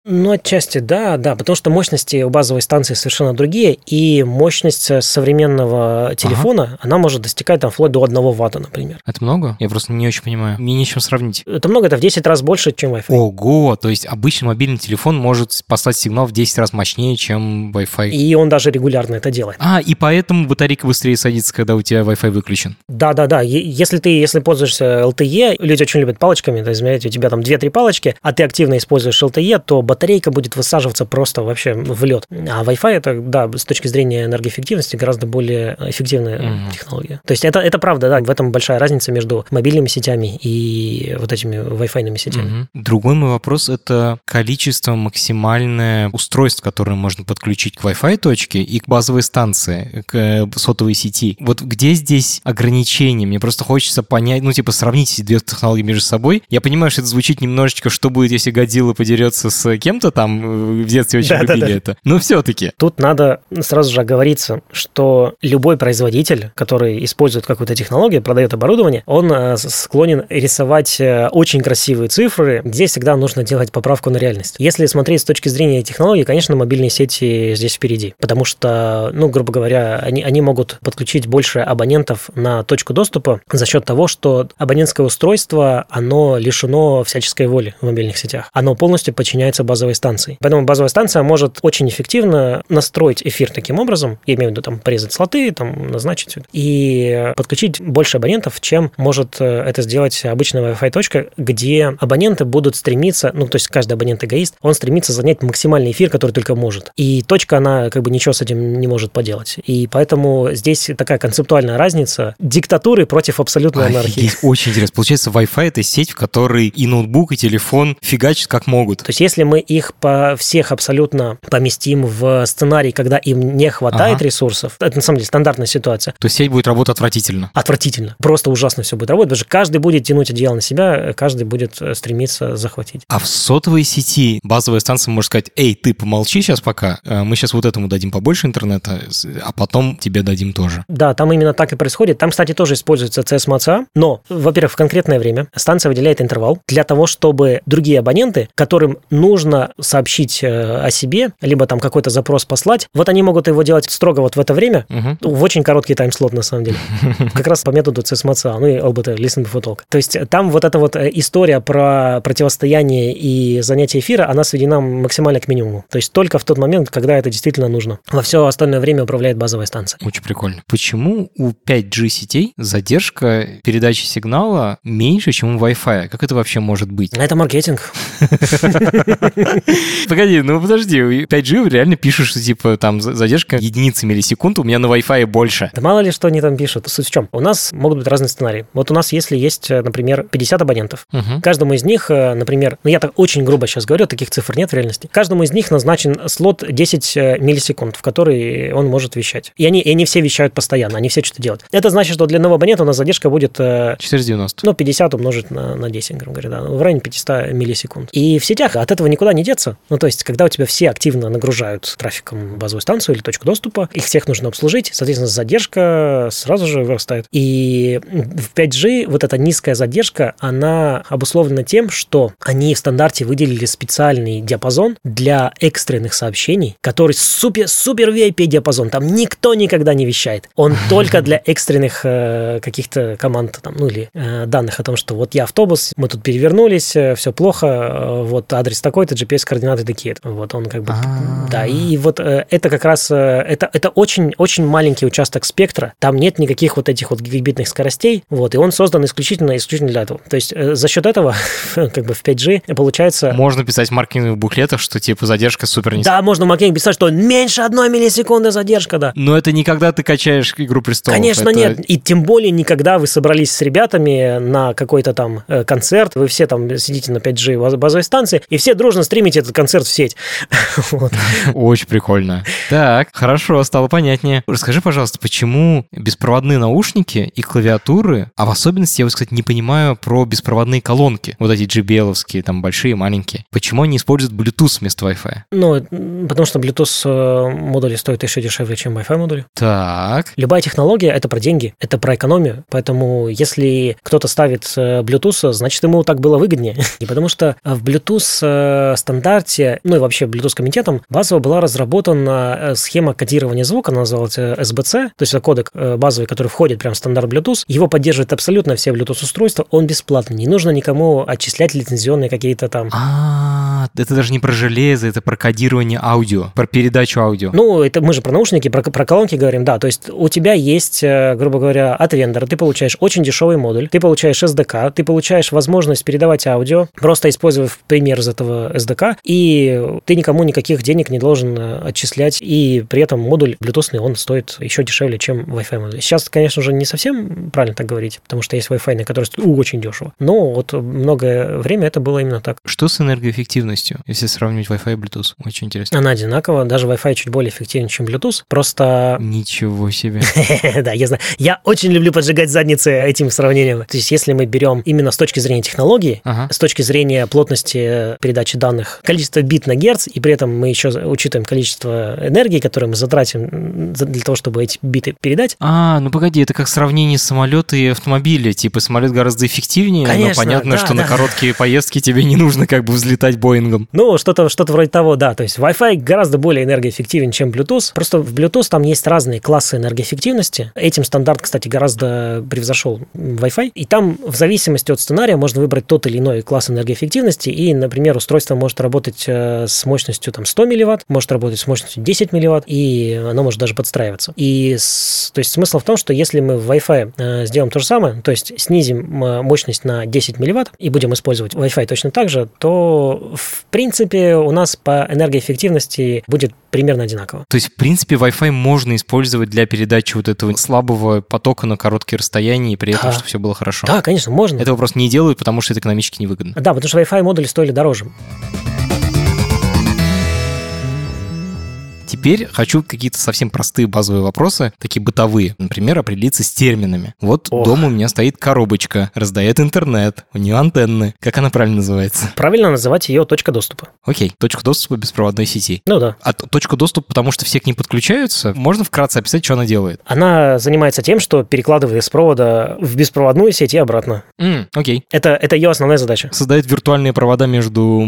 Ну, отчасти да, да, потому что мощности у базовой станции совершенно другие, и мощность современного телефона, ага. она может достигать там вплоть до 1 ватта, например. Это много? Я просто не очень понимаю. Мне нечем сравнить. Это много, это в 10 раз больше, чем Wi-Fi. Ого, то есть обычный мобильный телефон может послать сигнал в 10 раз мощнее, чем Wi-Fi. И он даже регулярно это делает. А, и поэтому батарейка быстрее садится, когда у тебя Wi-Fi выключен. Да-да-да, если ты, если пользуешься LTE, люди очень любят палочками, то есть, у тебя там 2-3 палочки, а ты активно используешь LTE, то батарейка будет высаживаться просто вообще в лед. А Wi-Fi это, да, с точки зрения энергоэффективности гораздо более эффективная mm-hmm. технология. То есть это, это правда, да, в этом большая разница между мобильными сетями и вот этими Wi-Fi сетями. Mm-hmm. Другой мой вопрос – это количество максимальное устройств, которые можно подключить к Wi-Fi точке и к базовой станции, к э, сотовой сети. Вот где здесь ограничения? Мне просто хочется понять, ну, типа, сравнить эти две технологии между собой. Я понимаю, что это звучит немножечко, что будет, если Годзилла подерется с кем-то там э, в детстве очень да, любили да, да. это. Но все-таки. Тут надо сразу же оговориться, что любой производитель, который использует какую-то технологию, продает оборудование, он э, склонен рисовать э, очень красивые цифры. Здесь всегда нужно делать поправку на реальность. Если смотреть с точки зрения технологий, конечно, мобильные сети здесь впереди. Потому что, ну, грубо говоря, они, они могут подключить больше абонентов на точку доступа за счет того, что абонентское устройство, оно лишено всяческой воли в мобильных сетях. Оно полностью подчиняется базовой станции. Поэтому базовая станция может очень эффективно настроить эфир таким образом, я имею в виду там порезать слоты, там назначить и подключить больше абонентов, чем может э, это сделать обычная Wi-Fi точка, где абоненты будут стремиться, ну, то есть каждый абонент-эгоист, он стремится занять максимальный эфир, который только может. И точка, она как бы ничего с этим не может поделать. И поэтому здесь такая концептуальная разница диктатуры против абсолютной анархии. Очень интересно. Получается, Wi-Fi — это сеть, в которой и ноутбук, и телефон фигачат как могут. То есть если мы их по всех абсолютно поместим в сценарий, когда им не хватает ага. ресурсов. Это на самом деле стандартная ситуация. То есть сеть будет работать отвратительно? Отвратительно. Просто ужасно все будет работать, потому что каждый будет тянуть одеяло на себя, каждый будет э, стремиться захватить. А в сотовой сети базовая станция может сказать, эй, ты помолчи сейчас пока, э, мы сейчас вот этому дадим побольше интернета, а потом тебе дадим тоже. Да, там именно так и происходит. Там, кстати, тоже используется CSMA, но, во-первых, в конкретное время станция выделяет интервал для того, чтобы другие абоненты, которым нужно сообщить э, о себе, либо там какой-то запрос послать, вот они могут его делать строго вот в это время, угу. в очень короткий тайм-слот, на самом деле. Как раз по методу CSMACA, ну и LBT, Listen Before Talk. То есть там вот эта вот э, история про противостояние и занятие эфира, она сведена максимально к минимуму. То есть только в тот момент, когда это действительно нужно. Во все остальное время управляет базовая станция. Очень прикольно. Почему у 5G сетей задержка передачи сигнала меньше, чем у Wi-Fi? Как это вообще может быть? Это маркетинг. Погоди, ну подожди, 5G реально пишут, что типа там задержка единицы миллисекунд, у меня на Wi-Fi больше. Да мало ли что они там пишут. Суть в чем? У нас могут быть разные сценарии. Вот у нас, если есть, например, 50 абонентов, угу. каждому из них, э, например, ну я так очень грубо сейчас говорю, таких цифр нет в реальности, каждому из них назначен слот 10 э, миллисекунд, в который он может вещать. И они, и они все вещают постоянно, они все что-то делают. Это значит, что для нового абонента у нас задержка будет... 490. Э, ну, 50 умножить на, на 10, грубо говоря, да, в районе 500 миллисекунд. И в сетях от этого этого никуда не деться. Ну, то есть, когда у тебя все активно нагружают трафиком базовую станцию или точку доступа, их всех нужно обслужить, соответственно, задержка сразу же вырастает. И в 5G вот эта низкая задержка, она обусловлена тем, что они в стандарте выделили специальный диапазон для экстренных сообщений, который супер-супер VIP диапазон. Там никто никогда не вещает. Он только для экстренных э, каких-то команд там, ну или э, данных о том, что вот я автобус, мы тут перевернулись, э, все плохо, э, вот адрес такой-то, GPS-координаты такие. Вот он как бы... А. Да, и вот э, это как раз... Это, это очень-очень маленький участок спектра. Там нет никаких вот этих вот гигабитных скоростей. Вот, и он создан исключительно, исключительно для этого. То есть за счет этого как бы в 5G получается... Можно писать в маркетинговых буклетах, что типа задержка супер низкая. Да, можно в маркетинге писать, что меньше одной миллисекунды задержка, да. Но это никогда ты качаешь Игру престолов. Конечно, это... нет. И тем более никогда вы собрались с ребятами на какой-то там концерт, вы все там сидите на 5G базовой станции, и все дружно стримите этот концерт в сеть. Очень прикольно. Так, хорошо, стало понятнее. Расскажи, пожалуйста, почему беспроводные наушники и клавиатуры, а в особенности я, вот, кстати, не понимаю про беспроводные колонки, вот эти JBL-овские, там большие, маленькие. Почему они используют Bluetooth вместо Wi-Fi? Ну, потому что Bluetooth э, модули стоят еще дешевле, чем Wi-Fi модули. Так. Любая технология — это про деньги, это про экономию, поэтому если кто-то ставит э, Bluetooth, значит, ему так было выгоднее. И потому что в Bluetooth э, стандарте, ну и вообще Bluetooth комитетом, базово была разработана э, схема кодирования звука, она называлась SBC, то есть это кодек э, базовый, который входит прямо в стандарт Bluetooth. Его поддерживает абсолютно все Bluetooth устройства, он бесплатный, не нужно никому отчислять лицензионные какие-то там. А, это даже не про железо, это про кодирование аудио, про передачу аудио. Ну, это мы же про наушники, про, про колонки говорим, да. То есть у тебя есть, грубо говоря, от вендора, ты получаешь очень дешевый модуль, ты получаешь SDK, ты получаешь возможность передавать аудио, просто используя пример из этого SDK, и ты никому никаких денег не должен э, отчислять, и при этом модуль Bluetooth, он стоит еще дешевле, чем Wi-Fi модуль. Сейчас, конечно же, не совсем правильно так говорить, потому что есть Wi-Fi, который стоит очень дешево, но вот многое время это было именно так. Что с энергоэффективностью, если сравнивать Wi-Fi и Bluetooth? Очень интересно. Она одинакова, даже Wi-Fi чуть более эффективен, чем Bluetooth, просто... Ничего себе. Да, я знаю. Я очень люблю поджигать задницы этим сравнением. То есть, если мы берем именно с точки зрения технологии, с точки зрения плотности передачи данных, количество бит на герц, и при этом мы еще учитываем количество энергии, которое мы затратим для того, чтобы эти биты передать. А, ну погоди, это как сравнение самолета и автомобиля. Типа самолет гораздо эффективнее, Конечно, но понятно, да, что да. на короткие поездки тебе не нужно как бы взлетать Боингом. Ну, что-то что вроде того, да. То есть Wi-Fi гораздо более энергоэффективен, чем Bluetooth. Просто в Bluetooth там есть разные классы энергоэффективности. Этим стандарт, кстати, гораздо превзошел Wi-Fi. И там в зависимости от сценария можно выбрать тот или иной класс энергоэффективности, и, например, устройство может работать э, с мощностью там, 100 милливатт, может работать с мощностью 10 милливатт, и оно может даже подстраиваться. И с, то есть смысл в том, что если мы в Wi-Fi э, сделаем то же самое, то есть снизим э, мощность на 10 милливатт и будем использовать Wi-Fi точно так же, то в принципе у нас по энергоэффективности будет примерно одинаково. То есть, в принципе, Wi-Fi можно использовать для передачи вот этого слабого потока на короткие расстояния, и при этом, да. чтобы все было хорошо. Да, конечно, можно. Этого просто не делают, потому что это экономически невыгодно. Да, потому что Wi-Fi модули стоили дороже. Bye. Теперь хочу какие-то совсем простые базовые вопросы, такие бытовые. Например, определиться с терминами. Вот Ох. дома у меня стоит коробочка, раздает интернет, у нее антенны. Как она правильно называется? Правильно называть ее точка доступа. Окей, точка доступа беспроводной сети. Ну да. А точка доступа, потому что все к ней подключаются, можно вкратце описать, что она делает? Она занимается тем, что перекладывает из провода в беспроводную сеть и обратно. Mm, окей. Это, это ее основная задача. Создает виртуальные провода между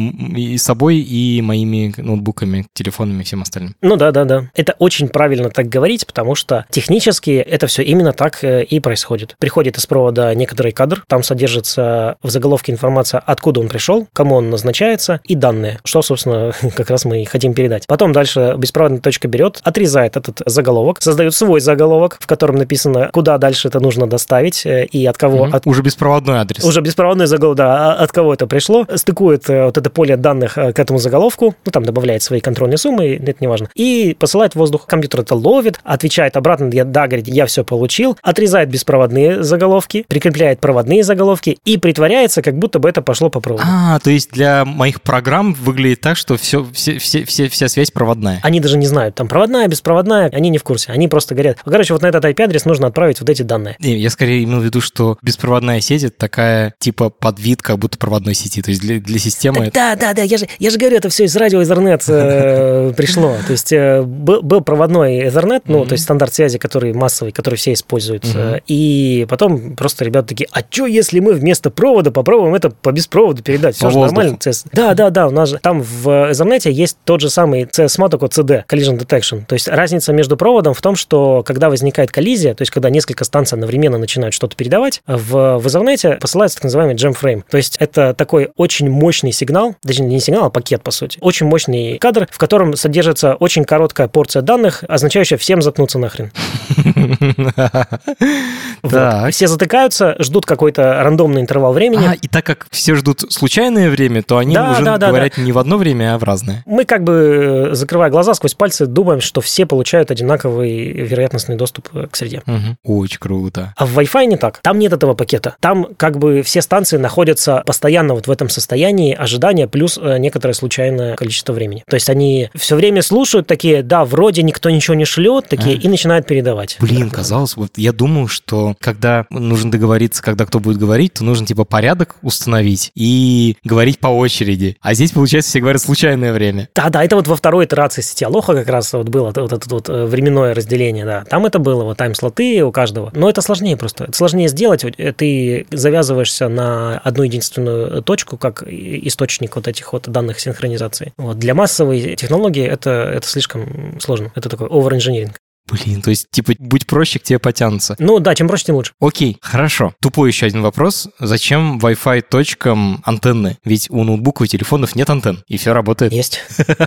собой и моими ноутбуками, телефонами и всем остальным. Ну да, да, да. Это очень правильно так говорить, потому что технически это все именно так э, и происходит. Приходит из провода некоторый кадр, там содержится в заголовке информация, откуда он пришел, кому он назначается и данные, что, собственно, как раз мы и хотим передать. Потом дальше беспроводная точка берет, отрезает этот заголовок, создает свой заголовок, в котором написано, куда дальше это нужно доставить э, и от кого. Угу. От... Уже беспроводной адрес. Уже беспроводной заголовок, да, а от кого это пришло, стыкует э, вот это поле данных к этому заголовку, ну, там добавляет свои контрольные суммы, это не важно. И и посылает в воздух. Компьютер это ловит, отвечает обратно, да, говорит, я все получил, отрезает беспроводные заголовки, прикрепляет проводные заголовки и притворяется, как будто бы это пошло по проводу. А, то есть для моих программ выглядит так, что все, все, все, все, вся связь проводная. Они даже не знают, там проводная, беспроводная, они не в курсе. Они просто говорят, короче, вот на этот IP-адрес нужно отправить вот эти данные. Не, я скорее имел в виду, что беспроводная сеть это такая типа подвид как будто проводной сети. То есть для, для системы... Так, да, да, да, я же, я же говорю, это все из радио Ethernet э, пришло. То есть э, был, был проводной Ethernet, ну, то есть стандарт связи, который массовый, который все используют. Э, и потом просто ребята такие, а что, если мы вместо провода попробуем это по беспроводу передать? Все же нормально. Да, да, да, у нас же там в Ethernet есть тот же самый CSMA, только CD, Collision Detection. То есть разница между проводом в том, что когда возникает коллизия, то есть когда несколько станций одновременно начинают что-то передавать, в, в Ethernet посылается так называемый jam frame. То есть это такой очень мощный сигнал, даже не сигнал, а пакет, по сути. Очень мощный кадр, в котором содержится очень короткая порция данных, означающая всем заткнуться нахрен. Все затыкаются, ждут какой-то рандомный интервал времени. А, и так как все ждут случайное время, то они уже говорят не в одно время, а в разное. Мы как бы, закрывая глаза сквозь пальцы, думаем, что все получают одинаковый вероятностный доступ к среде. Очень круто. А в Wi-Fi не так. Там нет этого пакета. Там как бы все станции находятся постоянно вот в этом состоянии ожидания плюс э, некоторое случайное количество времени. То есть они все время слушают такие, да, вроде никто ничего не шлет, такие, а? и начинают передавать. Блин, казалось, вот я думал, что когда нужно договориться, когда кто будет говорить, то нужно типа порядок установить и говорить по очереди. А здесь, получается, все говорят случайное время. Да-да, это вот во второй итерации сети Алоха как раз вот было вот это вот э, временное разделение, да. Там это было, вот тайм-слоты у каждого. Но это сложнее просто. Это сложнее сделать. Ты завязываешься на одну единственную точку, как источник вот этих вот данных синхронизации. Вот. Для массовой технологии это, это слишком сложно. Это такой over-engineering. Блин, то есть, типа, будь проще, к тебе потянутся. Ну да, чем проще, тем лучше. Окей, хорошо. Тупой еще один вопрос. Зачем Wi-Fi точкам антенны? Ведь у ноутбуков и телефонов нет антенн, и все работает. Есть.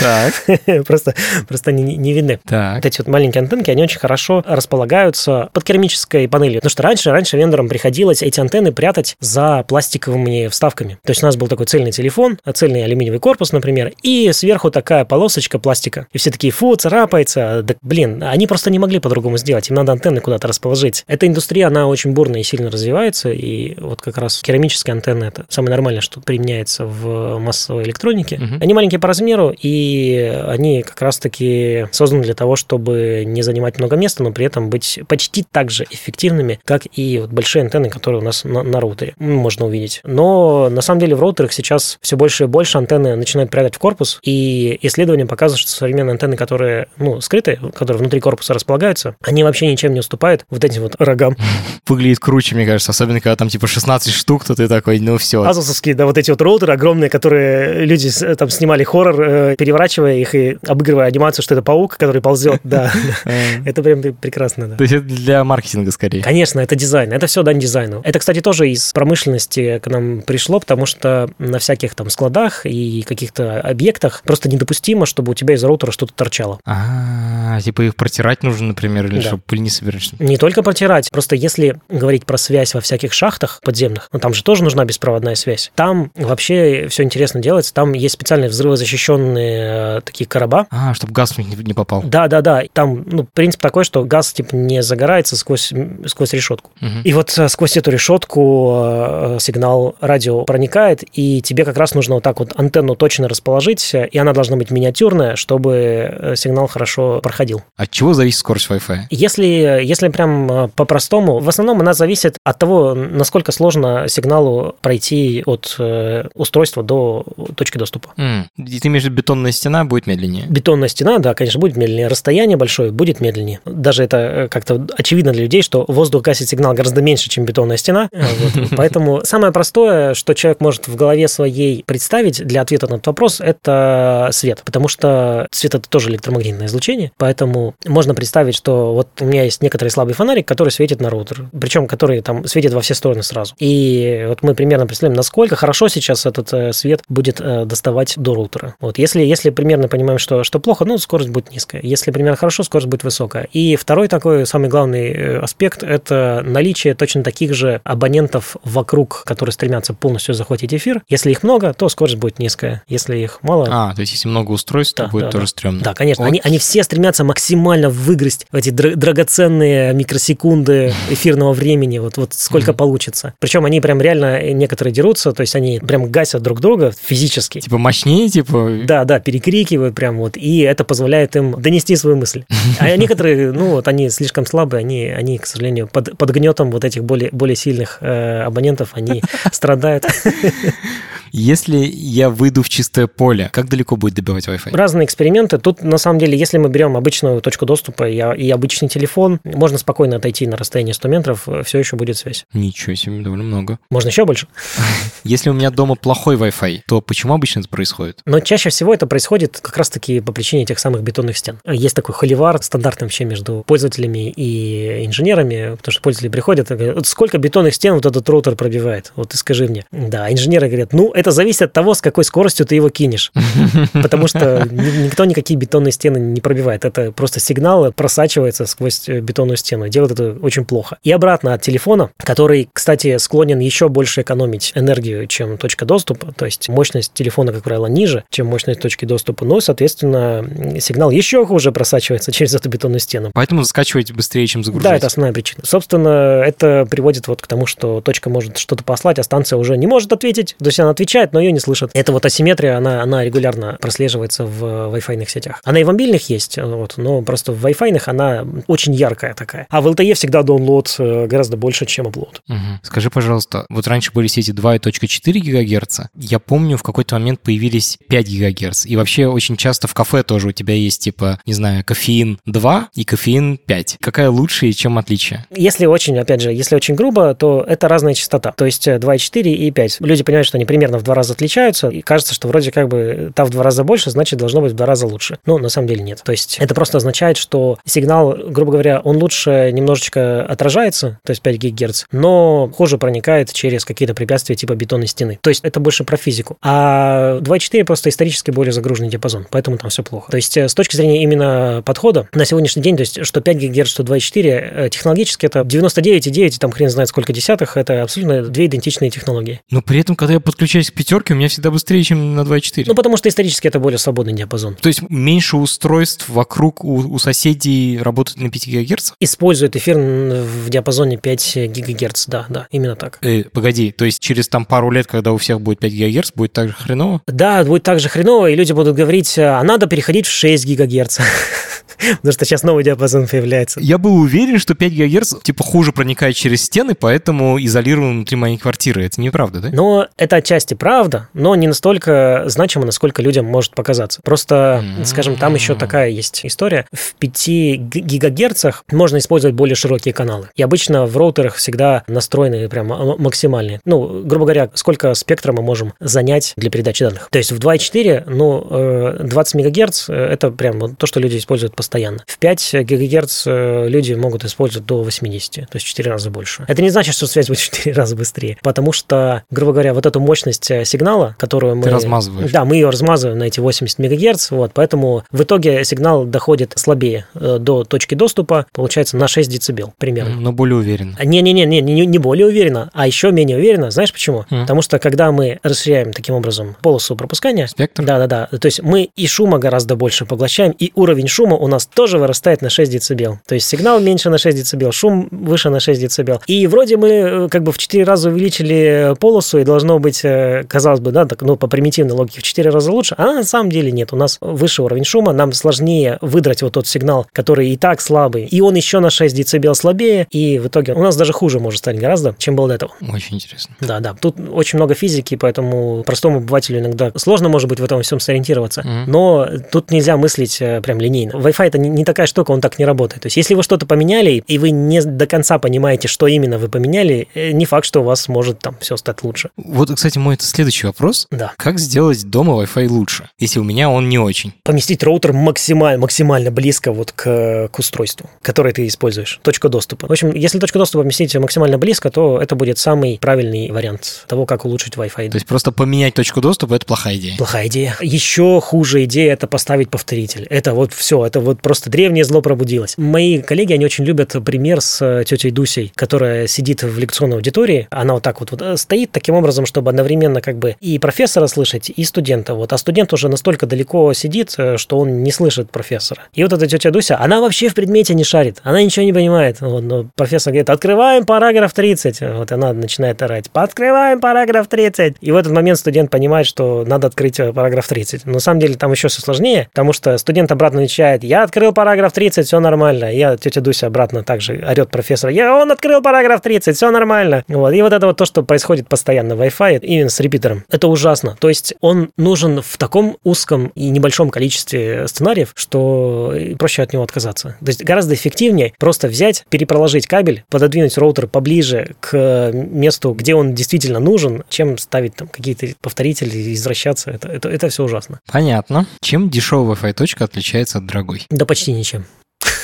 Так. Просто, просто они не видны. Так. Вот эти вот маленькие антенки, они очень хорошо располагаются под керамической панелью. Потому что раньше, раньше вендорам приходилось эти антенны прятать за пластиковыми вставками. То есть у нас был такой цельный телефон, цельный алюминиевый корпус, например, и сверху такая полосочка пластика. И все такие, фу, царапается, да, блин, они просто не могли по-другому сделать, им надо антенны куда-то расположить. Эта индустрия, она очень бурно и сильно развивается, и вот как раз керамические антенны это самое нормальное, что применяется в массовой электронике. Угу. Они маленькие по размеру, и они как раз-таки созданы для того, чтобы не занимать много места, но при этом быть почти так же эффективными, как и вот большие антенны, которые у нас на, на роутере можно увидеть. Но на самом деле в роутерах сейчас все больше и больше антенны начинают прятать в корпус, и исследования показывают, что современные антенны, которые ну, скрыты, скрытые, которые внутри корпуса располагаются, они вообще ничем не уступают вот этим вот рогам. Выглядит круче, мне кажется, особенно когда там типа 16 штук, то ты такой, ну все. Азусовские, да, вот эти вот роутеры огромные, которые люди там снимали хоррор, э, переворачивая их и обыгрывая анимацию, что это паук, который ползет, да. Это прям прекрасно, да. То есть это для маркетинга скорее? Конечно, это дизайн, это все дань дизайну. Это, кстати, тоже из промышленности к нам пришло, потому что на всяких там складах и каких-то объектах просто недопустимо, чтобы у тебя из роутера что-то торчало. А, а, типа их протирать нужно, например, или да. чтобы пыль не собирать? Не только протирать. Просто если говорить про связь во всяких шахтах подземных, ну там же тоже нужна беспроводная связь. Там вообще все интересно делается. Там есть специальные взрывозащищенные э, такие короба. А, чтобы газ в них не попал. Да, да, да. Там ну, принцип такой, что газ типа не загорается сквозь, сквозь решетку. Угу. И вот э, сквозь эту решетку э, сигнал радио проникает, и тебе как раз нужно вот так вот антенну точно расположить, и она должна быть миниатюрная, чтобы сигнал хорошо проходил. От чего зависит скорость Wi-Fi? Если, если прям э, по-простому, в основном она зависит от того, насколько сложно сигналу пройти от э, устройства до точки доступа. Mm. И ты имеешь в виду, бетонная стена будет медленнее? Бетонная стена, да, конечно, будет медленнее. Расстояние большое будет медленнее. Даже это э, как-то очевидно для людей, что воздух гасит сигнал гораздо меньше, чем бетонная стена. Поэтому самое простое, что человек может в голове своей представить для ответа на этот вопрос, это свет. Потому что свет – это тоже электромагнитное излучение, освещение, поэтому можно представить, что вот у меня есть некоторый слабый фонарик, который светит на роутер, причем который там светит во все стороны сразу. И вот мы примерно представляем, насколько хорошо сейчас этот э, свет будет э, доставать до роутера. Вот если, если примерно понимаем, что, что плохо, ну, скорость будет низкая. Если примерно хорошо, скорость будет высокая. И второй такой самый главный э, аспект – это наличие точно таких же абонентов вокруг, которые стремятся полностью захватить эфир. Если их много, то скорость будет низкая. Если их мало... А, то есть если много устройств, да, то будет да, тоже да. стрёмно. Да, конечно. Вот. Они, они все стремятся максимально выгрызть эти драгоценные микросекунды эфирного времени, вот, вот сколько mm-hmm. получится. Причем они прям реально некоторые дерутся, то есть они прям гасят друг друга физически. Типа мощнее, типа... Да, да, перекрикивают прям вот, и это позволяет им донести свою мысль. А некоторые, ну вот они слишком слабые, они, они к сожалению, под, под гнетом вот этих более, более сильных э, абонентов, они страдают. Если я выйду в чистое поле, как далеко будет добивать Wi-Fi? Разные эксперименты. Тут, на самом деле, если мы берем обычную точку доступа и, и обычный телефон, можно спокойно отойти на расстояние 100 метров, все еще будет связь. Ничего себе, довольно много. Можно еще больше. Если у меня дома плохой Wi-Fi, то почему обычно это происходит? Но чаще всего это происходит как раз-таки по причине тех самых бетонных стен. Есть такой холивар, стандартный вообще между пользователями и инженерами, потому что пользователи приходят и говорят, сколько бетонных стен вот этот роутер пробивает? Вот ты скажи мне. Да, инженеры говорят, ну, это зависит от того, с какой скоростью ты его кинешь. Потому что никто никакие бетонные стены не пробивает. Это просто сигнал просачивается сквозь э, бетонную стену. Делает это очень плохо. И обратно от телефона, который, кстати, склонен еще больше экономить энергию, чем точка доступа. То есть мощность телефона, как правило, ниже, чем мощность точки доступа. Но, соответственно, сигнал еще хуже просачивается через эту бетонную стену. Поэтому скачивать быстрее, чем загружать. Да, это основная причина. Собственно, это приводит вот к тому, что точка может что-то послать, а станция уже не может ответить. То есть она отвечает, но ее не слышат. Это вот асимметрия, она, она регулярно прослеживается в Wi-Fi сетях. Она и в мобильных есть, вот, но просто в Wi-Fi она очень яркая такая. А в LTE всегда download э, гораздо больше, чем upload. Угу. Скажи, пожалуйста, вот раньше были сети 2.4 ГГц. Я помню, в какой-то момент появились 5 ГГц. И вообще очень часто в кафе тоже у тебя есть, типа, не знаю, кофеин 2 и кофеин 5. Какая лучше и чем отличие? Если очень, опять же, если очень грубо, то это разная частота. То есть 2.4 и 5. Люди понимают, что они примерно в два раза отличаются, и кажется, что вроде как бы та в два раза больше, значит, должно быть в два раза лучше. Но на самом деле нет. То есть это просто означает, что сигнал, грубо говоря, он лучше немножечко отражается, то есть 5 ГГц, но хуже проникает через какие-то препятствия типа бетонной стены. То есть это больше про физику. А 2.4 просто исторически более загруженный диапазон, поэтому там все плохо. То есть э, с точки зрения именно подхода на сегодняшний день, то есть что 5 ГГц, что 2.4, э, технологически это 99,9, там хрен знает сколько десятых, это абсолютно две идентичные технологии. Но при этом, когда я подключаюсь к пятерке, у меня всегда быстрее, чем на 2.4. Ну, потому что исторически это более свободный диапазон. То есть меньше устройств вокруг у, у соседей работают на 5 ГГц? Используют эфир в диапазоне 5 ГГц, да, да, именно так. Э, погоди, то есть через там пару лет, когда у всех будет 5 ГГц, будет так же хреново? Да, будет так же хреново, и люди будут говорить, а надо переходить в 6 ГГц. Потому что сейчас новый диапазон появляется. Я был уверен, что 5 ГГц типа хуже проникает через стены, поэтому изолирован внутри моей квартиры. Это неправда, да? Но это отчасти правда, но не настолько значимо, насколько людям может показаться. Просто, mm-hmm. скажем, там еще такая есть история. В 5 гигагерцах можно использовать более широкие каналы. И обычно в роутерах всегда настроены прям максимальные. Ну, грубо говоря, сколько спектра мы можем занять для передачи данных. То есть в 2.4, ну, 20 э, мегагерц – это прям то, что люди используют постоянно. В 5 гигагерц э, люди могут использовать до 80, то есть в 4 раза больше. Это не значит, что связь будет в 4 раза быстрее, потому что, грубо говоря, вот эту мощность э, сигнала, которую мы... Ты размазываешь. Да, мы ее размазываем на эти 80 МГц, вот, поэтому в итоге сигнал доходит слабее э, до точки доступа, получается, на 6 дБ примерно. Но более уверенно. Не-не-не, не, не, не более уверенно, а еще менее уверенно. Знаешь почему? Mm. Потому что когда мы расширяем таким образом полосу пропускания... Спектр? Да-да-да. То есть мы и шума гораздо больше поглощаем, и уровень шума у нас тоже вырастает на 6 дБ. То есть сигнал меньше на 6 дБ, шум выше на 6 дБ. И вроде мы э, как бы в 4 раза увеличили полосу, и должно быть, казалось бы, да, так, ну, по примитивной логике в 4 раза лучше, а на самом деле нет. У нас выше уровень шума, нам сложнее выдрать вот тот сигнал, который и так слабый, и он еще на 6 дБ слабее, и в итоге у нас даже хуже может стать гораздо, чем было до этого. Очень интересно. Да, да. Тут очень много физики, поэтому простому обывателю иногда сложно, может быть, в этом всем сориентироваться. Mm-hmm. Но тут нельзя мыслить э, прям линейно. Wi-Fi это не, не такая штука, он так не работает. То есть, если вы что-то поменяли, и вы не до конца понимаете, что именно вы поменяли, э, не факт, что у вас может там все стать лучше. Вот, кстати, мой следующий вопрос. Да. Как сделать дома Wi-Fi лучше, если у меня он не очень? Поместить роутер максимально, максимально близко вот к, к устройству, которое ты используешь. Точка доступа. В общем, если точку доступа поместить максимально близко, то это будет самый правильный вариант того, как улучшить Wi-Fi. То есть просто поменять точку доступа – это плохая идея. Плохая идея. Еще хуже идея – это поставить повторитель. Это вот все, это вот просто древнее зло пробудилось. Мои коллеги, они очень любят пример с э, тетей Дусей, которая сидит в лекционной аудитории. Она вот так вот, вот э, стоит таким образом, чтобы одновременно как бы и профессора слышать, и студента. Вот. А студент уже настолько далеко сидит, э, что он не слышит профессора. И вот эта тетя Дуся, она вообще в предмете не шарит. Она ничего не понимает. Вот, но профессор говорит, открываем параграф 30. Вот она начинает орать, открываем параграф 30. И в этот момент студент понимает, что надо открыть параграф 30. Но на самом деле там еще все сложнее, потому что студент обратно отвечает, я открыл параграф 30, все нормально. Я, тетя Дуся обратно также орет профессора, я, он открыл параграф 30, все нормально. Вот. И вот это вот то, что происходит постоянно в Wi-Fi, именно с репитером. Это ужасно. То есть он нужен в таком узком и небольшом количестве сценариев, что проще от него отказаться. То есть гораздо эффективнее просто взять, перепроложить кабель, пододвинуть роутер поближе к месту, где он действительно нужен, чем ставить там какие-то повторители и извращаться. Это, это, это все ужасно. Понятно. Чем дешевая Wi-Fi точка отличается от дорогой? Да почти ничем.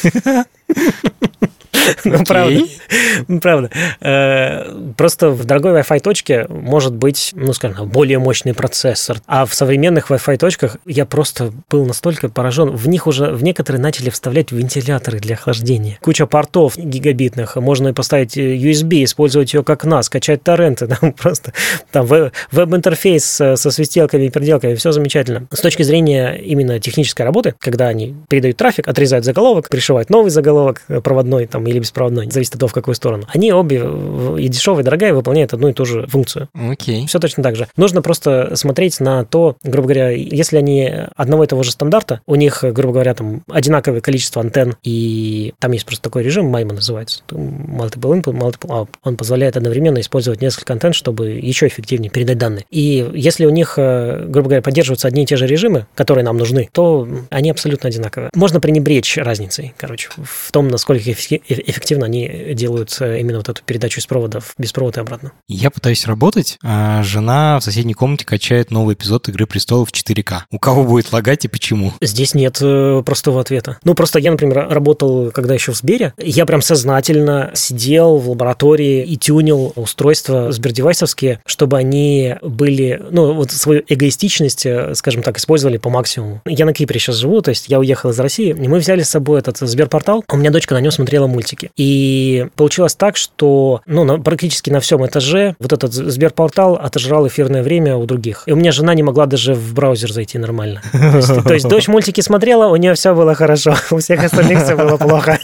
Ну, правда. Правда. Э, просто в дорогой Wi-Fi точке может быть, ну, скажем, более мощный процессор. А в современных Wi-Fi точках я просто был настолько поражен. В них уже, в некоторые начали вставлять вентиляторы для охлаждения. Куча портов гигабитных. Можно поставить USB, использовать ее как NAS, скачать торренты. Там просто там веб-интерфейс со свистелками и переделками. Все замечательно. С точки зрения именно технической работы, когда они передают трафик, отрезают заголовок, пришивают новый заголовок проводной там, или беспроводной, зависит от того, в какую сторону. Они обе, и дешевая, и дорогая, выполняют одну и ту же функцию. Окей. Все точно так же. Нужно просто смотреть на то, грубо говоря, если они одного и того же стандарта, у них, грубо говоря, там одинаковое количество антенн, и там есть просто такой режим, MIMO называется, multiple input, multiple out. Он позволяет одновременно использовать несколько антенн, чтобы еще эффективнее передать данные. И если у них, э, грубо говоря, поддерживаются одни и те же режимы, которые нам нужны, то они абсолютно одинаковые. Можно пренебречь разницей, короче, в том, насколько эффективно они делают именно вот эту передачу из провода в беспровод и обратно. Я пытаюсь работать, а жена в соседней комнате качает новый эпизод «Игры престолов» в 4К. У кого будет лагать и почему? Здесь нет э, простого ответа. Ну, просто я, например, работал, когда еще в Сбере, я прям сознательно сидел в лаборатории и тюнил устройства сбердевайсовские, чтобы они были, ну, вот свою эгоистичность, э, скажем так, использовали по максимуму. Я на Кипре сейчас живу, то есть я уехал из России, и мы взяли с собой этот Сберпортал. У меня дочка на нем смотрела мультики. И получилось так, что ну, на, практически на всем этаже вот этот Сберпортал отожрал эфирное время у других. И у меня жена не могла даже в браузер зайти нормально. То есть, то есть дочь мультики смотрела, у нее все было хорошо, у всех остальных все было плохо.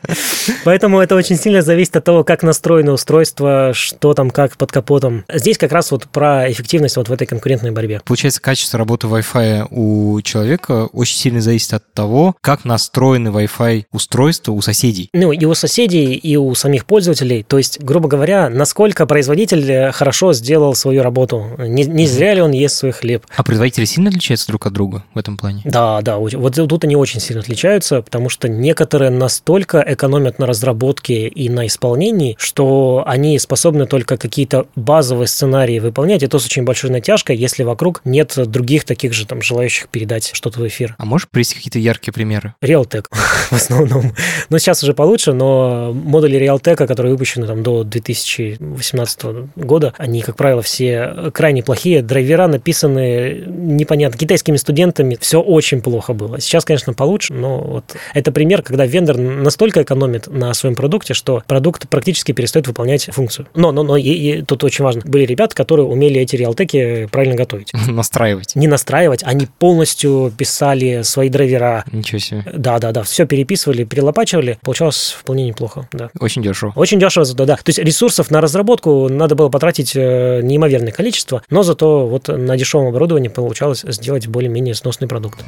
Поэтому это очень сильно зависит от того, как настроено устройство, что там, как под капотом. Здесь как раз вот про эффективность вот в этой конкурентной борьбе. Получается, качество работы Wi-Fi у человека очень сильно зависит от того, как настроены Wi-Fi устройства у соседей. Ну, и у соседей, и у самих пользователей. То есть, грубо говоря, насколько производитель э, хорошо сделал свою работу. Не, не зря ли он ест свой хлеб. А производители сильно отличаются друг от друга в этом плане? Да, да. Вот тут они очень сильно отличаются, потому что некоторые настолько экономят на разработке и на исполнении, что они способны только какие-то базовые сценарии выполнять, и то с очень большой натяжкой, если вокруг нет других таких же там желающих передать что-то в эфир. А можешь привести какие-то яркие примеры? Realtek в основном. Ну, сейчас уже получше, но модули Realtek, которые выпущены там до 2018 года, они, как правило, все крайне плохие. Драйвера написаны непонятно китайскими студентами. Все очень плохо было. Сейчас, конечно, получше, но вот это пример, когда вендор настолько экономит на своем продукте, что продукт практически перестает выполнять функцию. Но, но, но и, и тут очень важно. Были ребята, которые умели эти реалтеки правильно готовить. Настраивать. Не настраивать, они полностью писали свои драйвера. Ничего себе. Да, да, да. Все переписывали, перелопачивали. Получалось вполне неплохо, да. Очень дешево. Очень дешево зато, да. То есть ресурсов на разработку надо было потратить э, неимоверное количество, но зато вот на дешевом оборудовании получалось сделать более-менее сносный продукт.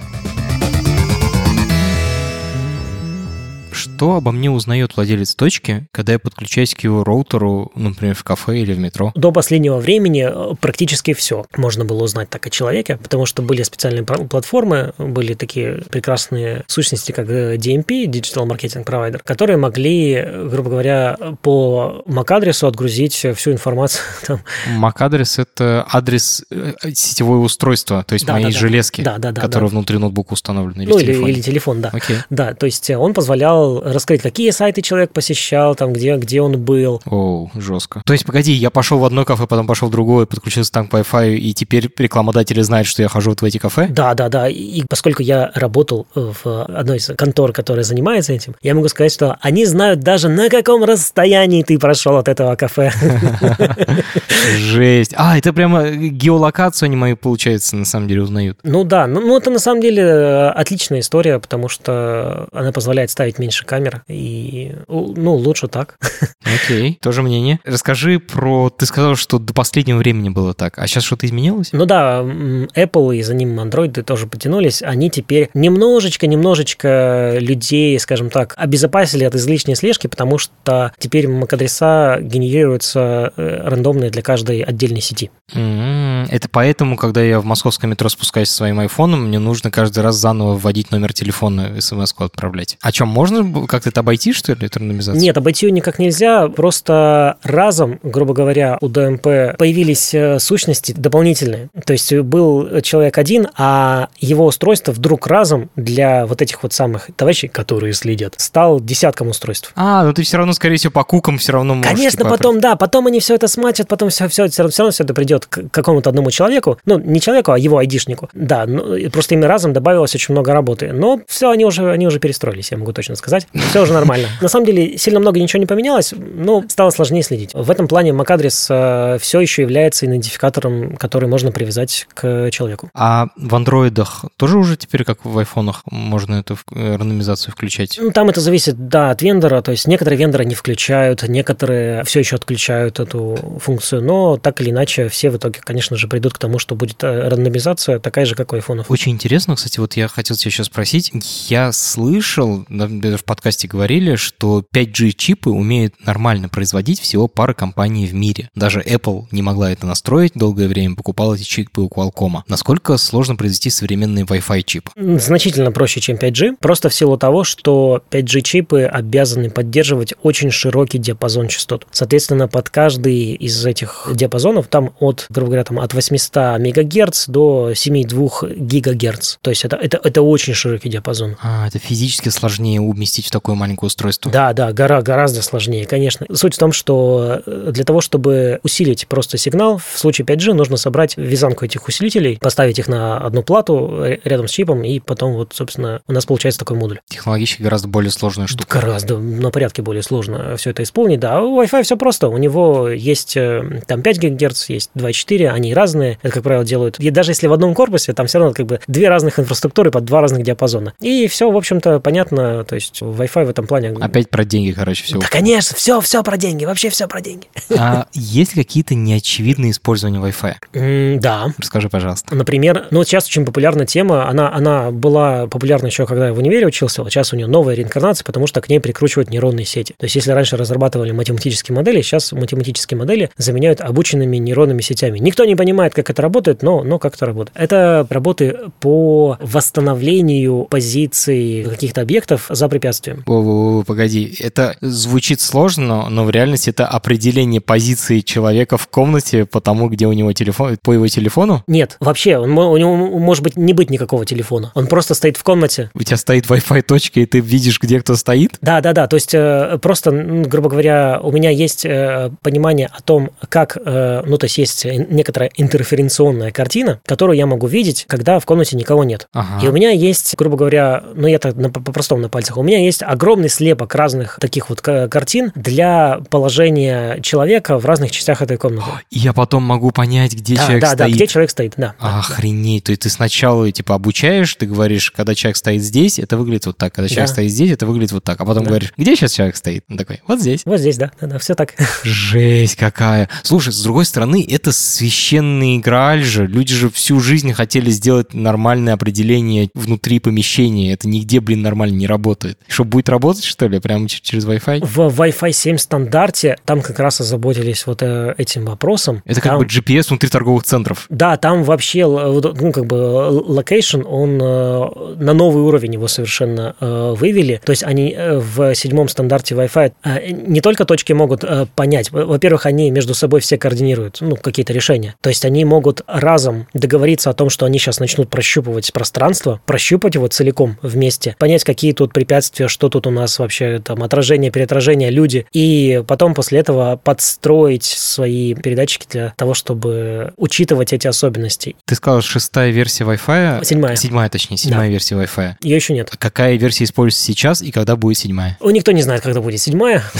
Что обо мне узнает владелец точки, когда я подключаюсь к его роутеру, например, в кафе или в метро? До последнего времени э, практически все можно было узнать так о человеке, потому что были специальные платформы, были такие прекрасные сущности, как э, DMP, Digital Marketing Provider, которые могли, грубо говоря, по MAC-адресу отгрузить всю информацию. Там. MAC-адрес — это адрес э, сетевое устройство, то есть да, моей да, железки, да, да, да, которая да. внутри ноутбука установлена, или ну, телефон. Или, или телефон, да. Okay. Да, то есть он позволял раскрыть, какие сайты человек посещал, там, где, где он был. О, жестко. То есть, погоди, я пошел в одно кафе, потом пошел в другое, подключился там к Wi-Fi, и теперь рекламодатели знают, что я хожу вот в эти кафе? Да, да, да. И поскольку я работал в одной из контор, которая занимается этим, я могу сказать, что они знают даже на каком расстоянии ты прошел от этого кафе. Жесть. А, это прямо геолокацию они мою, получается, на самом деле узнают. Ну да, ну, ну это на самом деле э, отличная история, потому что она позволяет ставить меньше камер, и, ну, лучше так. Окей, тоже мнение. Расскажи про... Ты сказал, что до последнего времени было так, а сейчас что-то изменилось? Ну да, Apple и за ним Android тоже потянулись, они теперь немножечко-немножечко людей, скажем так, обезопасили от излишней слежки, потому что теперь MAC-адреса генерируются э, рандомные для каждой отдельной сети. Это поэтому, когда я в московском метро спускаюсь своим айфоном, мне нужно каждый раз заново вводить номер телефона, смс-ку отправлять. А чем можно как-то это обойти, что ли, эту рандомизацию? Нет, обойти ее никак нельзя. Просто разом, грубо говоря, у ДМП появились э, сущности дополнительные. То есть был человек один, а его устройство вдруг разом для вот этих вот самых товарищей, которые следят, стал десятком устройств. А, ну ты все равно, скорее всего, по кукам все равно можешь. Конечно, типа, потом, да, потом они все это смачат, потом все, все, все, все равно все это придет к какому-то одному человеку, ну, не человеку, а его айдишнику. Да, ну, просто ими разом добавилось очень много работы. Но все, они уже, они уже перестроились, я могу точно сказать. Все уже нормально. На самом деле, сильно много ничего не поменялось, но стало сложнее следить. В этом плане MAC-адрес э, все еще является идентификатором, который можно привязать к человеку. А в андроидах тоже уже теперь, как в айфонах, можно эту э, рандомизацию включать? Ну, там это зависит, да, от вендора. То есть некоторые вендоры не включают, некоторые все еще отключают эту функцию, но так или иначе все в итоге, конечно же, придут к тому, что будет э, рандомизация такая же, как у айфонов. Очень интересно, кстати, вот я хотел тебя еще спросить. Я слышал, даже в подкасте говорили, что 5G-чипы умеют нормально производить всего пара компаний в мире. Даже Apple не могла это настроить долгое время, покупала эти чипы у Qualcomm. Насколько сложно произвести современный Wi-Fi чип? Значительно проще, чем 5G, просто в силу того, что 5G-чипы обязаны поддерживать очень широкий диапазон частот. Соответственно, под каждый из этих диапазонов, там от, грубо говоря, там от 800 МГц до 7,2 ГГц. То есть это, это, это очень широкий диапазон. А, это физически сложнее уместить в такое маленькое устройство? Да, да, гора, гораздо сложнее, конечно. Суть в том, что э, для того, чтобы усилить просто сигнал, в случае 5G нужно собрать вязанку этих усилителей, поставить их на одну плату рядом с чипом, и потом вот, собственно, у нас получается такой модуль. Технологически гораздо более сложная штука. Гораздо, на порядке более сложно все это исполнить, да. У Wi-Fi все просто. У него есть э, там 5 ГГц, есть 2,4, они разные. Это, как правило, делают. И даже если в одном корпусе, там все равно как бы две разных инфраструктуры под два разных диапазона. И все, в общем-то, понятно. То есть Wi-Fi в этом плане... Опять про деньги, короче, все. Да, конечно, все, все про деньги. Вообще все про деньги. А есть ли какие-то неочевидные использования Wi-Fi? Mm, да. Расскажи, пожалуйста. Например, ну, сейчас очень популярна тема. Она, она была популярна еще, когда я в универе учился. Вот сейчас у нее новая реинкарнация, потому что к ней прикручивают нейронные сети. То есть, если раньше разрабатывали математические модели, сейчас математические модели заменяют обученными нейронными сетями. Никто не понимает, как это работает, но, но как это работает. Это работы по восстановлению позиций каких-то объектов за препятствием. О, о, о, погоди, это звучит сложно, но в реальности это определение позиции человека в комнате по тому, где у него телефон, по его телефону? Нет, вообще, он, у него может быть не быть никакого телефона. Он просто стоит в комнате. У тебя стоит Wi-Fi точка, и ты видишь, где кто стоит? Да, да, да. То есть э, просто, грубо говоря, у меня есть э, понимание о том, как, э, ну, то есть есть некоторая интерференционная картина, которую я могу видеть, когда в комнате никого нет. Ага. И у меня есть, грубо говоря, ну, я так по-простому на пальцах, у меня есть огромный слепок разных таких вот картин для положения человека в разных частях этой комнаты. И я потом могу понять, где да, человек да, стоит. Да, где человек стоит, да. Охренеть. То есть ты сначала, типа, обучаешь, ты говоришь, когда человек стоит здесь, это выглядит вот так. Когда человек да. стоит здесь, это выглядит вот так. А потом да. говоришь, где сейчас человек стоит? Он такой, вот здесь. Вот здесь, да. Да, да, все так. Жесть какая. Слушай, с другой стороны, это священный грааль же. Люди же всю жизнь хотели сделать нормальное определение внутри помещения. Это нигде, блин, нормально не работает. Что будет работать, что ли, прямо через Wi-Fi? В Wi-Fi 7 стандарте там как раз озаботились вот э, этим вопросом. Это как там... бы GPS внутри торговых центров. Да, там вообще, ну, как бы, location, он э, на новый уровень его совершенно э, вывели. То есть они в седьмом стандарте Wi-Fi не только точки могут понять. Во-первых, они между собой все координируют, ну, какие-то решения. То есть они могут разом договориться о том, что они сейчас начнут прощупывать пространство, прощупать его целиком вместе, понять, какие тут препятствия, что тут у нас вообще там отражение, переотражение, люди, и потом после этого подстроить свои передатчики для того, чтобы учитывать эти особенности. Ты сказал, шестая версия Wi-Fi? Седьмая. Седьмая, точнее, седьмая да. версия Wi-Fi. Ее еще нет. Какая версия используется сейчас и когда будет седьмая? Никто не знает, когда будет седьмая.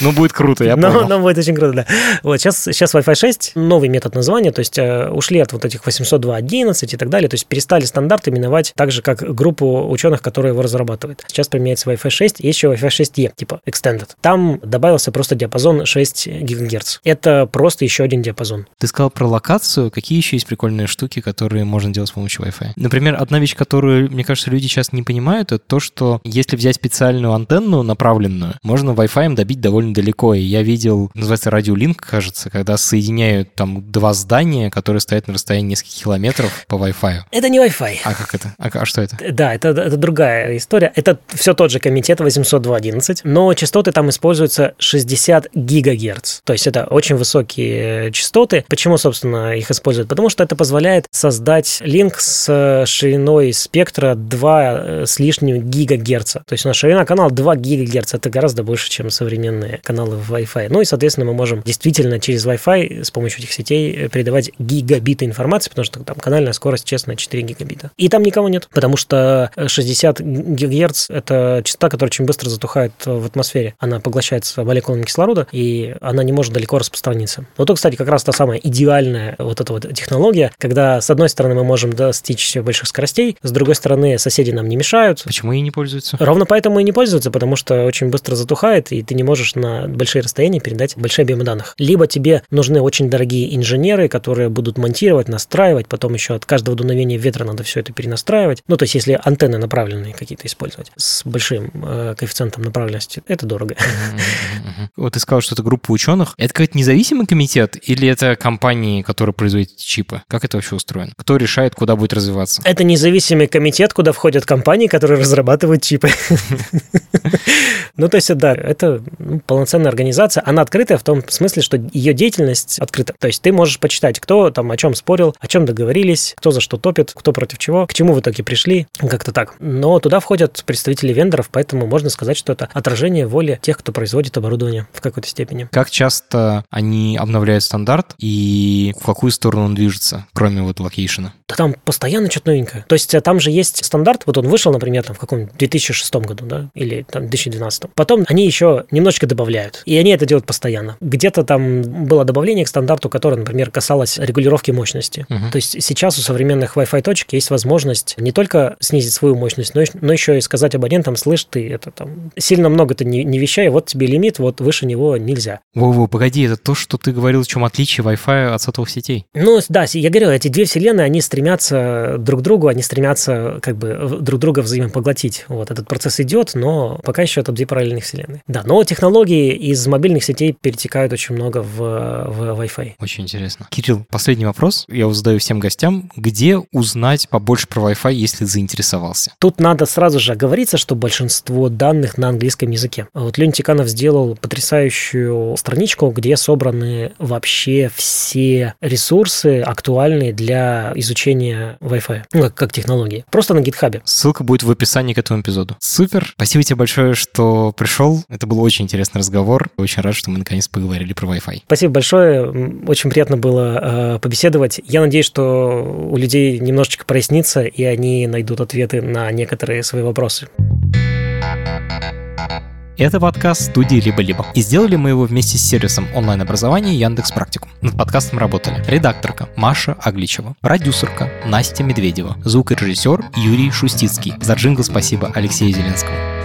Ну, будет круто, я понял. Ну, будет очень круто, да. Вот сейчас, сейчас Wi-Fi 6, новый метод названия, то есть э, ушли от вот этих 802.11 и так далее, то есть перестали стандарт именовать так же, как группу ученых, которые его разрабатывают. Сейчас применяется Wi-Fi 6, есть еще Wi-Fi 6E, типа Extended. Там добавился просто диапазон 6 ГГц. Это просто еще один диапазон. Ты сказал про локацию. Какие еще есть прикольные штуки, которые можно делать с помощью Wi-Fi? Например, одна вещь, которую, мне кажется, люди сейчас не понимают, это то, что если взять специальную антенну направленную, можно Wi-Fi добить довольно далеко. И я видел, называется радиолинк, кажется, когда соединяют там два здания, которые стоят на расстоянии нескольких километров по Wi-Fi. Это не Wi-Fi. А как это? А, а что это? Да, это, это другая история. Это все тот же комитет 802.11, но частоты там используются 60 гигагерц. То есть это очень высокие частоты. Почему, собственно, их используют? Потому что это позволяет создать линк с шириной спектра 2 э, с лишним гигагерца. То есть у нас ширина канала 2 гигагерца. Это гораздо больше, чем современные каналы в Wi-Fi. Ну и, соответственно, мы можем действительно через Wi-Fi с помощью этих сетей э, передавать гигабиты информации, потому что там канальная скорость, честно, 4 гигабита. И там никого нет, потому что 60 ГГц – это частота, которая очень быстро затухает в атмосфере. Она поглощается молекулами кислорода, и она не может далеко распространиться. Вот это, кстати, как раз та самая идеальная вот эта вот технология, когда, с одной стороны, мы можем достичь больших скоростей, с другой стороны, соседи нам не мешают. Почему и не пользуются? Ровно поэтому и не пользуются, потому что очень быстро затухает, и ты не можешь на большие расстояния передать большие объемы данных. Либо тебе нужны очень дорогие инженеры, которые будут монтировать, настраивать, потом еще от каждого дуновения ветра надо все это перенастраивать. Ну, то есть, если антенны направленные какие-то использовать с большим э, коэффициентом направленности, это дорого. Вот ты сказал, что это группа ученых. Это какой-то независимый комитет или это компании, которые производят чипы? Как это вообще устроено? Кто решает, куда будет развиваться? Это независимый комитет, куда входят компании, которые разрабатывают чипы. Ну, то есть, да, это ну, полноценная организация. Она открытая в том смысле, что ее деятельность открыта. То есть ты можешь почитать, кто там о чем спорил, о чем договорились, кто за что топит, кто против чего, к чему в итоге пришли, как-то так. Но туда входят представители вендоров, поэтому можно сказать, что это отражение воли тех, кто производит оборудование в какой-то степени. Как часто они обновляют стандарт и в какую сторону он движется, кроме вот location а? Да там постоянно что-то новенькое. То есть э, там же есть стандарт, вот он вышел, например, там в каком 2006 году, да, или там 2012. Потом они еще немножечко добавляют, и они это делают постоянно. Где-то там было добавление к стандарту, которое, например, касалось регулировки мощности. Uh-huh. То есть сейчас у современных Wi-Fi точек есть возможность не только снизить свою мощность, но, но еще и сказать абонентам, слышь, ты это там сильно много ты не, не вещай, вот тебе лимит, вот выше него нельзя. Во-во, погоди, это то, что ты говорил, в чем отличие Wi-Fi от сотовых сетей. Ну, да, я говорю, эти две вселенные, они стремятся друг к другу, они стремятся как бы друг друга взаимопоглотить. Вот этот процесс идет, но пока еще это две параллельных вселенные. Да, но технологии из мобильных сетей перетекают очень много в, в Wi-Fi. Очень интересно. Кирилл, последний вопрос. Я его задаю всем гостям. Где узнать побольше про Wi-Fi, если заинтересовался? Тут надо сразу же оговориться, что большинство данных на английском языке. Вот Леня Тиканов сделал потрясающую страничку, где собраны вообще все ресурсы, актуальные для изучения Wi-Fi, ну, как, как технологии. Просто на гитхабе. Ссылка будет в описании к этому эпизоду. Супер. Спасибо тебе большое, что пришел. Это был очень интересный разговор. Очень рад, что мы наконец поговорили про Wi-Fi. Спасибо большое. Очень приятно было э, побеседовать. Я надеюсь, что у людей немножечко прояснится, и они найдут ответы на некоторые свои вопросы. Это подкаст студии «Либо-либо». И сделали мы его вместе с сервисом онлайн-образования Яндекс Практикум. Над подкастом работали редакторка Маша Агличева, продюсерка Настя Медведева, звукорежиссер Юрий Шустицкий. За джингл спасибо Алексею Зеленскому.